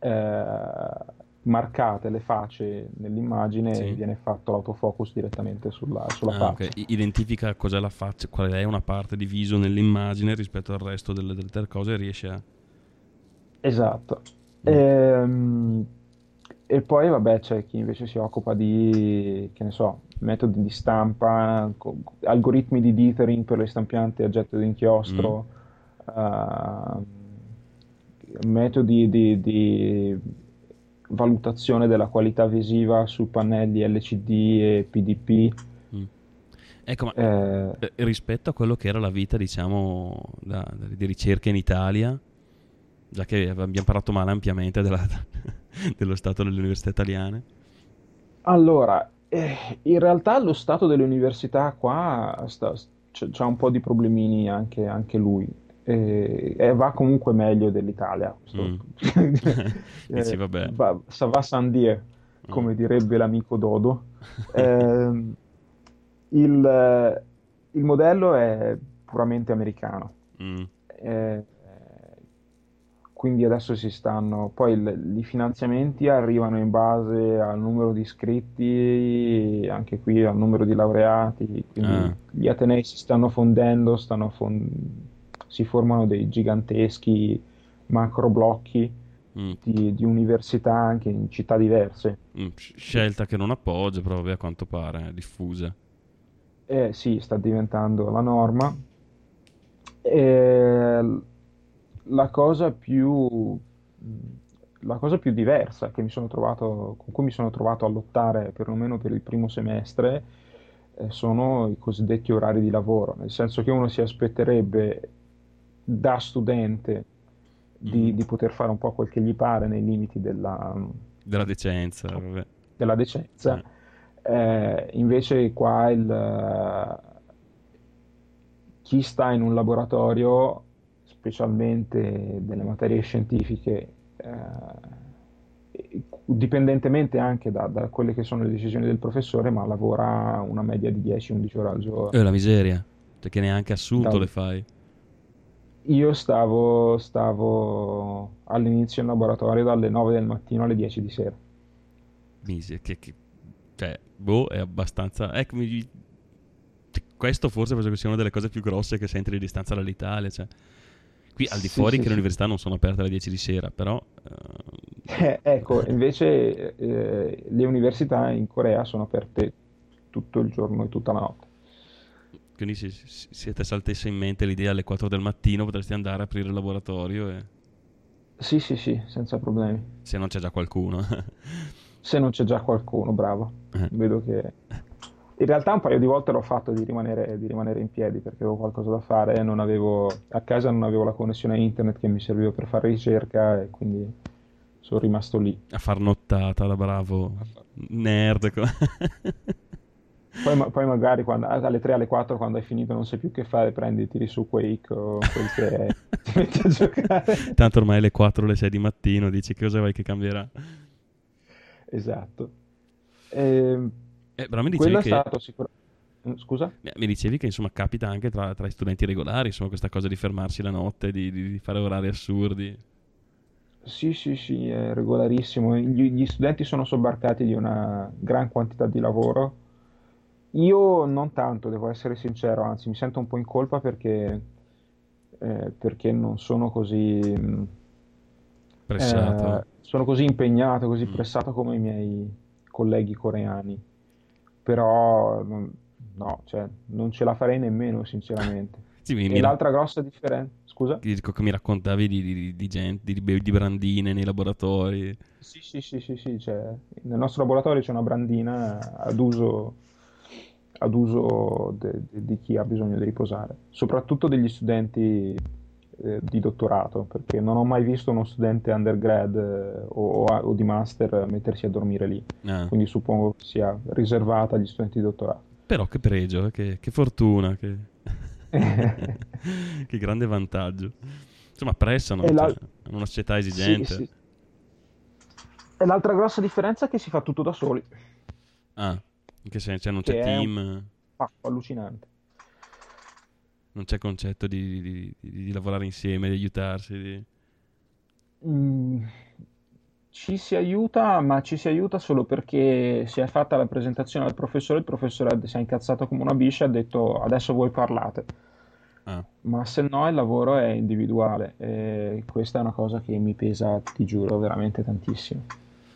eh, marcate le facce nell'immagine Sì. e viene fatto l'autofocus direttamente sulla, sulla Ah, faccia. ok. I- Identifica cos'è la faccia, qual è una parte di viso nell'immagine rispetto al resto delle, delle altre cose e riesce a... Esatto. Mm. Ehm, E, poi, vabbè, c'è chi invece si occupa di, che ne so, metodi di stampa, algoritmi di dithering per le stampianti a getto di inchiostro, ehm, metodi di, di valutazione della qualità visiva su pannelli LCD e PDP. Mm. Ecco, ma eh, eh, rispetto a quello che era la vita, diciamo, da- di ricerca in Italia, già che abbiamo parlato male ampiamente della- dello stato delle università italiane. Allora, eh, in realtà lo stato delle università qua sta- c'è c'ha un po' di problemini anche, anche lui. E, e va comunque meglio dell'Italia. Mm. Dici, Eh, vabbè. va, ça va sans dire, come Mm. direbbe l'amico Dodo. Ehm, il, il modello è puramente americano. Mm. Eh, quindi adesso si stanno, poi il- i finanziamenti arrivano in base al numero di iscritti, anche qui al numero di laureati, quindi Ah. gli atenei si stanno fondendo, stanno fon- si formano dei giganteschi macro blocchi Mm. di, di università anche in città diverse. Mm. Sc- Scelta che non appoggio, però vabbè, a quanto pare è diffusa. Eh sì, sta diventando la norma. E la cosa più, la cosa più diversa che mi sono trovato, con cui mi sono trovato a lottare, perlomeno per il primo semestre, eh, sono i cosiddetti orari di lavoro, nel senso che uno si aspetterebbe da studente di, Mhm. di poter fare un po' quel che gli pare nei limiti della, Della decenza, vabbè. della decenza. Eh. Eh, invece qua il, chi sta in un laboratorio, specialmente delle materie scientifiche, eh, dipendentemente anche da, da quelle che sono le decisioni del professore, ma lavora una media di 10-11 ore al giorno. Eh, la miseria, perché neanche assunto Da- le fai. Io stavo, stavo all'inizio in laboratorio dalle 9 del mattino alle 10 di sera. Misi, che, che- cioè, boh, è abbastanza... Ecco, mi- questo forse penso che sia una delle cose più grosse che senti di distanza dall'Italia, cioè. Qui al di Sì, fuori sì, che le sì. università non sono aperte alle 10 di sera, però... eh, Eh, ecco, invece eh, le università in Corea sono aperte tutto il giorno e tutta la notte. Quindi se, ti saltesse in mente l'idea alle 4 del mattino potresti andare a aprire il laboratorio e... Sì, sì, sì, senza problemi. Se non c'è già qualcuno. Se non c'è già qualcuno, bravo. Eh. Vedo che... In realtà un paio di volte l'ho fatto di rimanere, di rimanere in piedi perché avevo qualcosa da fare, non avevo, a casa non avevo la connessione internet che mi serviva per fare ricerca e quindi sono rimasto lì. a far nottata da bravo nerd. Poi, ma- poi magari quando, alle 3 alle 4 quando hai finito non sai più che fare, prendi, tiri su Quake o quel che è, ti metti a giocare. Tanto ormai le 4 o le 6 di mattino dici che cosa vuoi che cambierà. Esatto. Ehm, Eh, però mi dicevi che... stato sicuramente... Scusa? Eh, Mi dicevi che insomma capita anche tra, tra i studenti regolari, insomma, questa cosa di fermarsi la notte, di, di- di fare orari assurdi. Sì, sì, sì, è regolarissimo. Gli, gli studenti sono sobbarcati di una gran quantità di lavoro. Io non tanto, devo essere sincero, anzi mi sento un po' in colpa perché, eh, perché non sono così, mh, Pressato. eh, sono così impegnato, così Mm. pressato come i miei colleghi coreani. Però non- no, cioè, non ce la farei nemmeno, sinceramente. Sì, mi, E mi ra- l'altra grossa differenza, scusa? che dico che mi raccontavi di, di- di gente, di, di brandine nei laboratori. Sì, sì, sì, sì, sì, c'è- nel nostro laboratorio c'è una brandina ad uso, ad uso de- de- di chi ha bisogno di riposare, soprattutto degli studenti eh, di dottorato, perché non ho mai visto uno studente undergrad eh, o, o- o di master mettersi a dormire lì, Ah. quindi suppongo che sia riservata agli studenti di dottorato. Però che pregio, eh, che, che fortuna, che... che grande vantaggio. Insomma, pressano, la- cioè, una società Sì, esigente. sì. E l'altra grossa differenza è che si fa tutto da soli. Ah, In che senso? Cioè, non c'è team, Ah, allucinante. non c'è concetto di, di- di- di lavorare insieme, di aiutarsi. Mm, ci si aiuta, ma ci si aiuta solo perché si è fatta la presentazione al professore, il professore si è incazzato come una biscia e ha detto adesso voi parlate. Ah, Ma se no il lavoro è individuale e questa è una cosa che mi pesa, ti giuro, veramente tantissimo.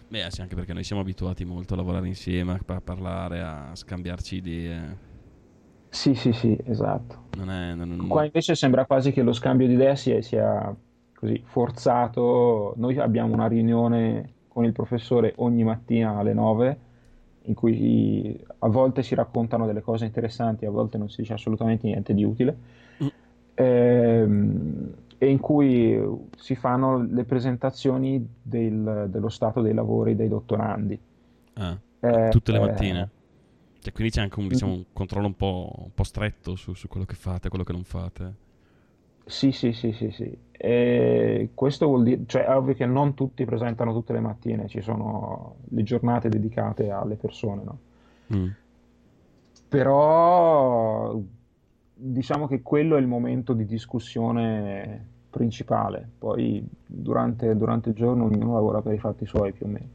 Beh, sì, anche perché noi siamo abituati molto a lavorare insieme, a pa- parlare, a scambiarci idee. Sì, sì, sì, esatto. Non è... non- non- Qua invece sembra quasi che lo scambio di idee sia, sia così forzato. Noi abbiamo una riunione con il professore ogni mattina alle 9 in cui a volte si raccontano delle cose interessanti, a volte non si dice assolutamente niente di utile. Mm. Ehm, e in cui si fanno le presentazioni del- dello stato dei lavori dei dottorandi. Ah, Eh, tutte le eh, mattine. Cioè, quindi c'è anche un, diciamo, un controllo un po', un po' stretto su, su quello che fate, quello che non fate. Sì, sì, sì, sì, sì. E questo vuol dire, cioè, è ovvio che non tutti presentano tutte le mattine, ci sono le giornate dedicate alle persone, no? Mm. Però diciamo che quello è il momento di discussione principale, poi durante, durante il giorno ognuno lavora per i fatti suoi più o meno.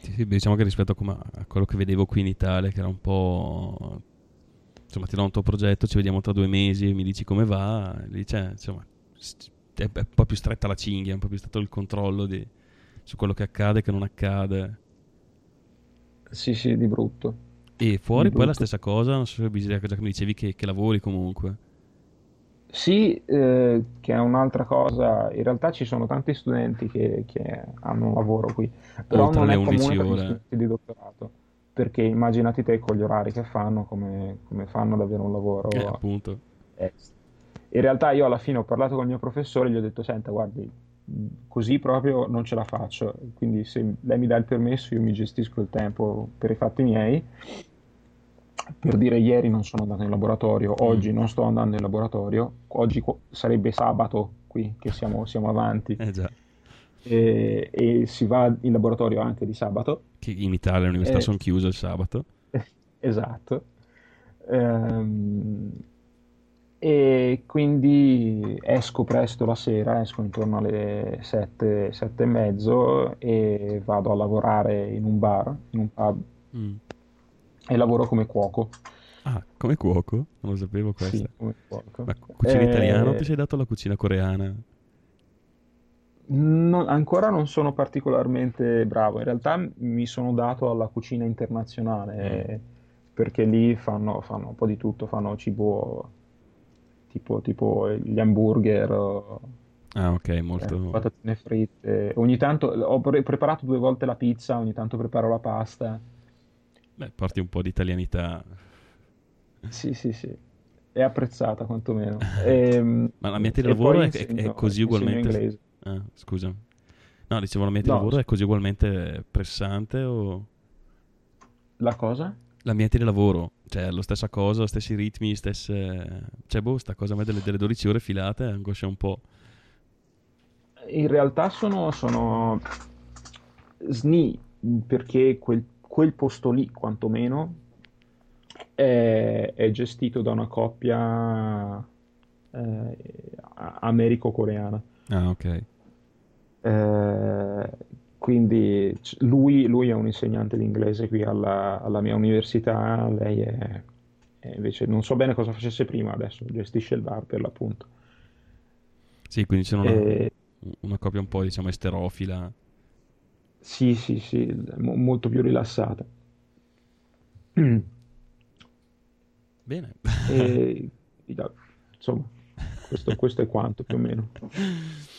Sì, sì, diciamo che rispetto a, come- a quello che vedevo qui in Italia, che era un po'... Insomma, ti do un tuo progetto, ci vediamo tra due mesi, mi dici come va, lì c'è, insomma, è, è un po' più stretta la cinghia, è un po' più stretto il controllo di- su quello che accade e che non accade. Sì, sì, di brutto. E fuori poi la stessa cosa, non so se già che mi dicevi che, che lavori comunque. Sì, eh, che è un'altra cosa. In realtà ci sono tanti studenti che, che hanno un lavoro qui, però Oltre non è comune 11 per gli ore. studenti di dottorato, perché immaginati te con gli orari che fanno, come, come fanno ad avere un lavoro Eh, appunto. extra. In realtà io alla fine ho parlato con il mio professore e gli ho detto, senta, guardi, così proprio non ce la faccio, quindi se lei mi dà il permesso io mi gestisco il tempo per i fatti miei. Per dire ieri non sono andato in laboratorio, oggi non sto andando in laboratorio, oggi qu- sarebbe sabato qui che siamo, siamo avanti Eh già. e, e si va in laboratorio anche di sabato. Che in Italia le università Eh. sono chiuse il sabato. Esatto. Ehm, e quindi esco presto la sera, esco intorno alle 7, 7 e mezzo e vado a lavorare in un bar, in un pub Mm. E lavoro come cuoco. Ah, come cuoco? Non lo sapevo questo. Sì, come cuoco. Ma cu- cucina Eh, italiana o ti sei dato la cucina coreana? non- ancora non sono particolarmente bravo, in realtà mi sono dato alla cucina internazionale eh, perché lì fanno, fanno un po' di tutto, fanno cibo tipo, tipo gli hamburger, Ah, ok, eh, molto... patatine fritte. Ogni tanto ho pre- preparato due volte la pizza, ogni tanto preparo la pasta. Beh, porti un po' di italianità. Sì, sì, sì. È apprezzata quantomeno. Ehm, Ma l'ambiente di e lavoro è, è- è insegno- così insegno ugualmente... inglese. Ah, scusa. No, dicevo, l'ambiente No, di lavoro è così ugualmente pressante o... La cosa? L'ambiente di lavoro, cioè la stessa cosa, stessi ritmi, stesse... Cioè, boh, sta cosa a me delle, delle 12 ore filate angoscia un po'. In realtà sono, sono sni perché quel, quel posto lì, quantomeno, è, è gestito da una coppia eh, americo-coreana. Ah, ok. Eh, quindi lui, lui è un insegnante di inglese qui alla, alla mia università, lei è, è invece non so bene cosa facesse prima, adesso gestisce il bar per l'appunto. Sì, quindi c'è una, Eh, una coppia un po', diciamo, esterofila. Sì, sì, sì, mo- molto più rilassata. Mm. Bene. E, insomma, questo, questo è quanto più o meno.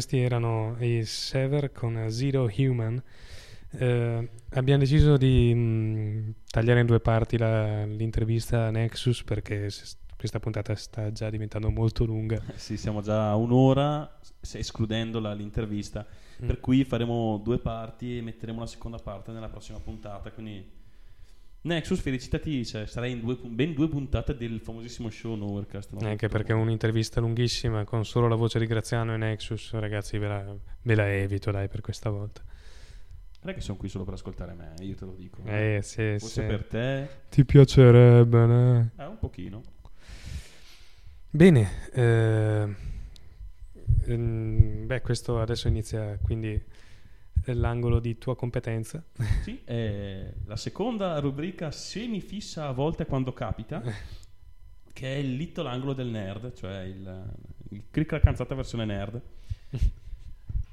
questi erano i Sever con Zero Human. Eh, abbiamo deciso di mh, tagliare in due parti la- l'intervista a Nexus perché s- questa puntata sta già diventando molto lunga. Sì, siamo già a un'ora, escludendo l'intervista. Mm. Per cui faremo due parti e metteremo la seconda parte nella prossima puntata. Quindi, Nexus, felicitati, cioè, sarai in due ben due puntate del famosissimo show Novercast. no? Anche perché un'intervista lunghissima con solo la voce di Graziano e Nexus, ragazzi, ve la, ve la evito, dai, per questa volta. Non è che sono qui solo per ascoltare me, io te lo dico. Eh, sì, Forse sì. per te, Ti piacerebbe, no? eh, un pochino. Bene, eh, ehm, beh, questo adesso inizia quindi l'angolo di tua competenza. Sì, è la seconda rubrica semifissa a volte quando capita, che è il little angolo del nerd, cioè il, il click la canzata versione nerd.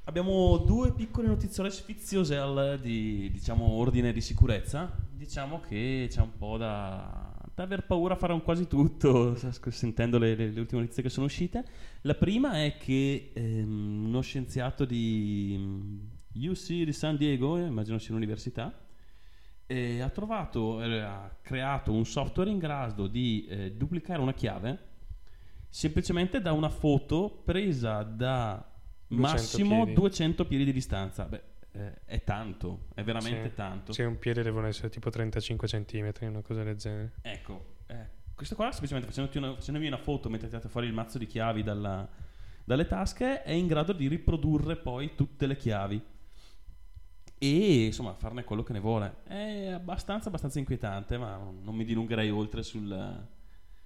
Abbiamo due piccole notiziole sfizioselle di diciamo, ordine di sicurezza. Diciamo che c'è un po' da, da aver paura a fare un quasi tutto, sentendo le, le- le ultime notizie che sono uscite. La prima è che ehm, uno scienziato di UC di San Diego, eh, immagino sia un'università, ha trovato, eh, ha creato un software in grado di eh, duplicare una chiave semplicemente da una foto presa da 200 massimo piedi. 200 piedi di distanza. Beh, eh, è tanto, è veramente Sì. tanto. Se un piede devono essere tipo 35 cm, una cosa del genere. Ecco, eh, questo qua semplicemente facendoti una, facendovi una foto mentre tirate fuori il mazzo di chiavi dalla- dalle tasche è in grado di riprodurre poi tutte le chiavi e insomma farne quello che ne vuole. È abbastanza, abbastanza inquietante, ma non mi dilungherei oltre sul,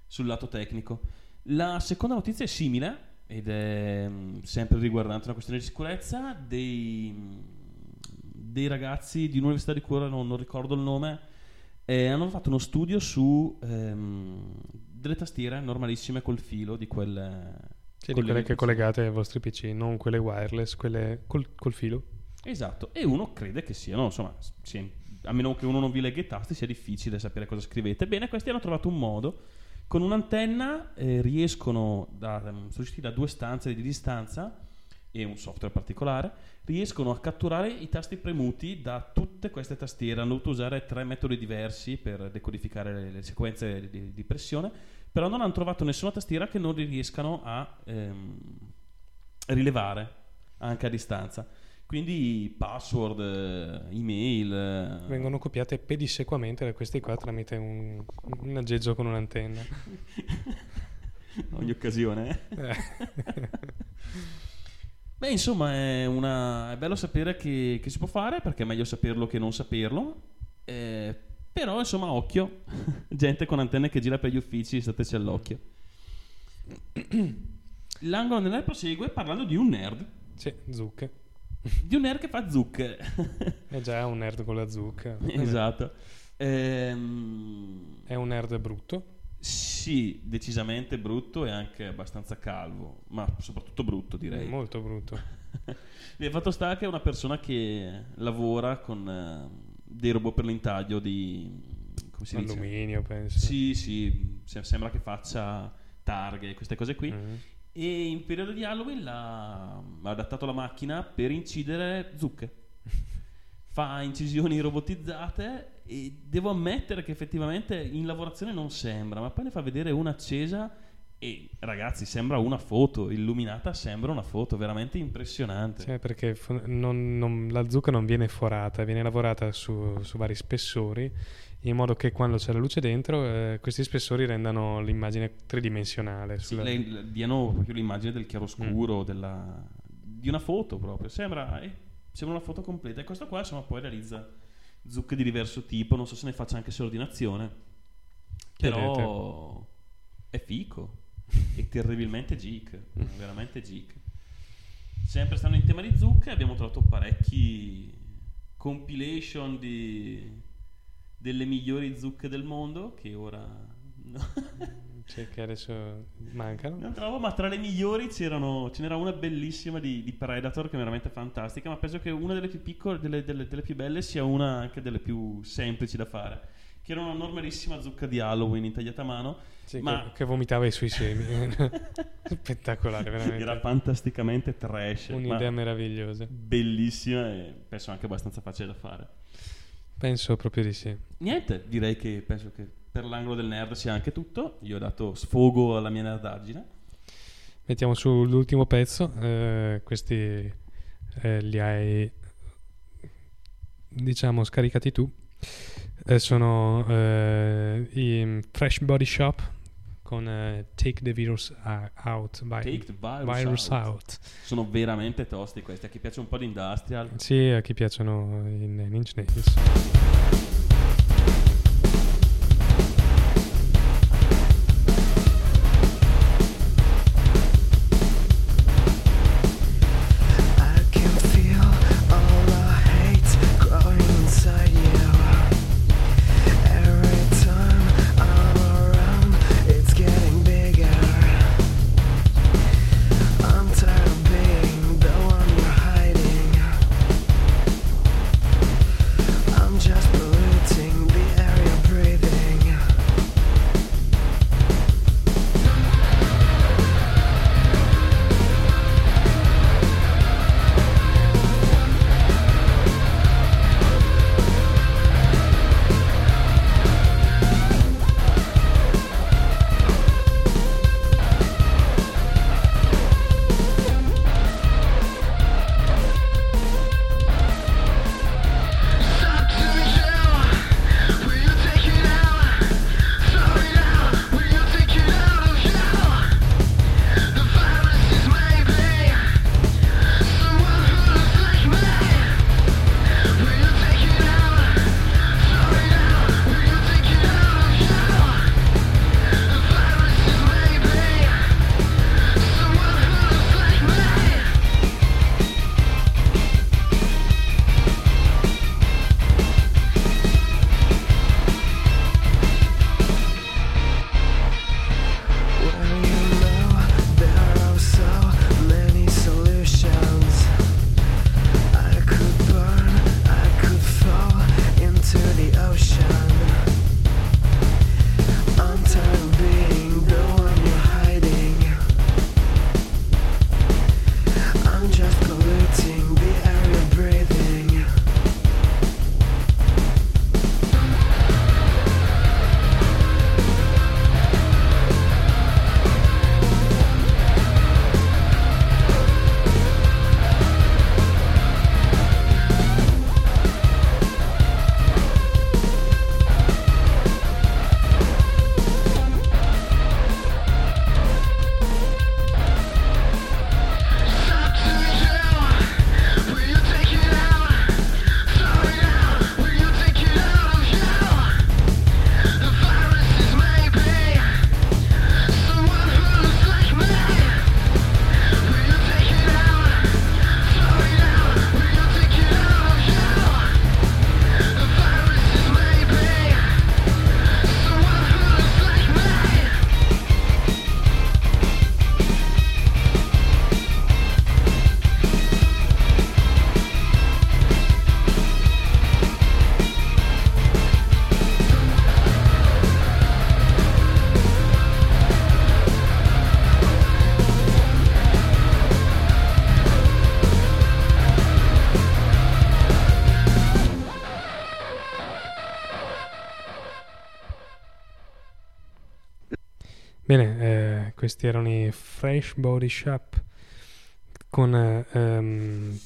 sul lato tecnico. La seconda notizia è simile ed è mm, sempre riguardante una questione di sicurezza dei, mm, dei ragazzi di un'università di cura, non, non ricordo il nome, eh, hanno fatto uno studio su ehm, delle tastiere normalissime col filo di quelle... Sì, di quelle che collegate ai vostri PC, non quelle wireless, quelle col, col filo. Esatto, e uno crede che siano, insomma, sì, a meno che uno non vi legga i tasti sia difficile sapere cosa scrivete. Bene, questi hanno trovato un modo, con un'antenna eh, riescono, da, sono riusciti da due stanze di distanza e un software particolare, riescono a catturare i tasti premuti da tutte queste tastiere. Hanno dovuto usare tre metodi diversi per decodificare le, le sequenze di, di pressione, però non hanno trovato nessuna tastiera che non riescano a ehm, rilevare anche a distanza. Quindi password, eh, email. eh, Vengono copiate pedissequamente da questi qua tramite un, un aggeggio con un'antenna. ogni occasione. eh. Eh. Beh, insomma, è, una- è bello sapere che, che si può fare perché è meglio saperlo che non saperlo. Eh, però, insomma, occhio. Gente con antenne che gira per gli uffici, stateci all'occhio. L'angolo del nerd prosegue parlando di un nerd. Sì, zucche. Di un nerd che fa zucche. È già un nerd con la zucca. esatto. Ehm, È un nerd brutto. sì, decisamente brutto e anche abbastanza calvo, ma soprattutto brutto direi. Molto brutto. Il fatto sta che è una persona che lavora con eh, dei robot per l'intaglio di... come si dice? Alluminio, penso. Sì, sì, se- sembra che faccia targhe queste cose qui. Mm. E in periodo di Halloween l'ha, ha adattato la macchina per incidere zucche. Fa incisioni robotizzate e devo ammettere che effettivamente in lavorazione non sembra, ma poi ne fa vedere una accesa e ragazzi sembra una foto, illuminata sembra una foto, veramente impressionante. Cioè, perché non- non- la zucca non viene forata, viene lavorata su, su vari spessori, in modo che quando c'è la luce dentro, eh, questi spessori rendano l'immagine tridimensionale. Sì, sulla- lei- le- diano proprio l'immagine del chiaroscuro, della- di una foto proprio. Sembra, eh, sembra una foto completa. E questo qua, insomma, poi realizza zucche di diverso tipo. Non so se ne faccia anche su ordinazione. Però è fico. È terribilmente geek. veramente geek. Sempre stando in tema di zucche, abbiamo trovato parecchi compilation di, delle migliori zucche del mondo. Che ora. no. Cioè, che adesso mancano. Non trovo, ma tra le migliori c'erano, ce n'era una bellissima di, di Predator che è veramente fantastica, ma penso che una delle più piccole, delle, delle- delle più belle sia una anche delle più semplici da fare. Che era una normalissima zucca di Halloween intagliata a mano. Sì, Ma- che, che vomitava i suoi semi. Spettacolare, veramente. Era fantasticamente trash. Un'idea meravigliosa. bellissima e penso anche abbastanza facile da fare. Penso proprio di sì. Niente, direi che penso che per l'angolo del nerd sia anche tutto. Io ho dato sfogo alla mia nerdaggine. Mettiamo sull'ultimo pezzo. eh, questi eh, li hai, diciamo, scaricati tu. Eh, sono eh, i Fresh Body Shop con eh, Take the Virus Out. by- Take the virus, Virus out. out. Sono veramente tosti questi. A chi piace un po' di industrial, Sì, a chi piacciono i Inch Nails. Questi erano i Fresh Body Shop con... eh, ehm,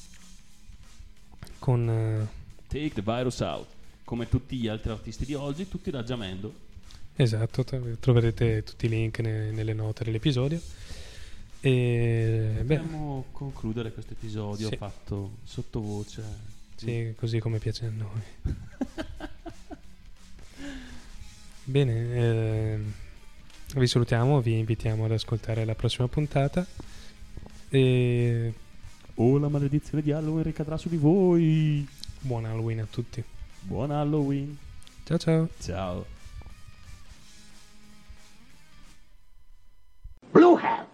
con... eh, Take the virus out. Come tutti gli altri artisti di oggi, tutti da Jamendo. esatto, tro- troverete tutti i link ne- nelle note dell'episodio. E beh, Dobbiamo concludere questo episodio Sì. fatto sottovoce. sì, così come piace a noi. Bene, ehm, vi salutiamo, vi invitiamo ad ascoltare la prossima puntata. E... Oh, la maledizione di Halloween ricadrà su di voi. Buon Halloween a tutti. Buon Halloween. Ciao ciao. Ciao. Blue Hat.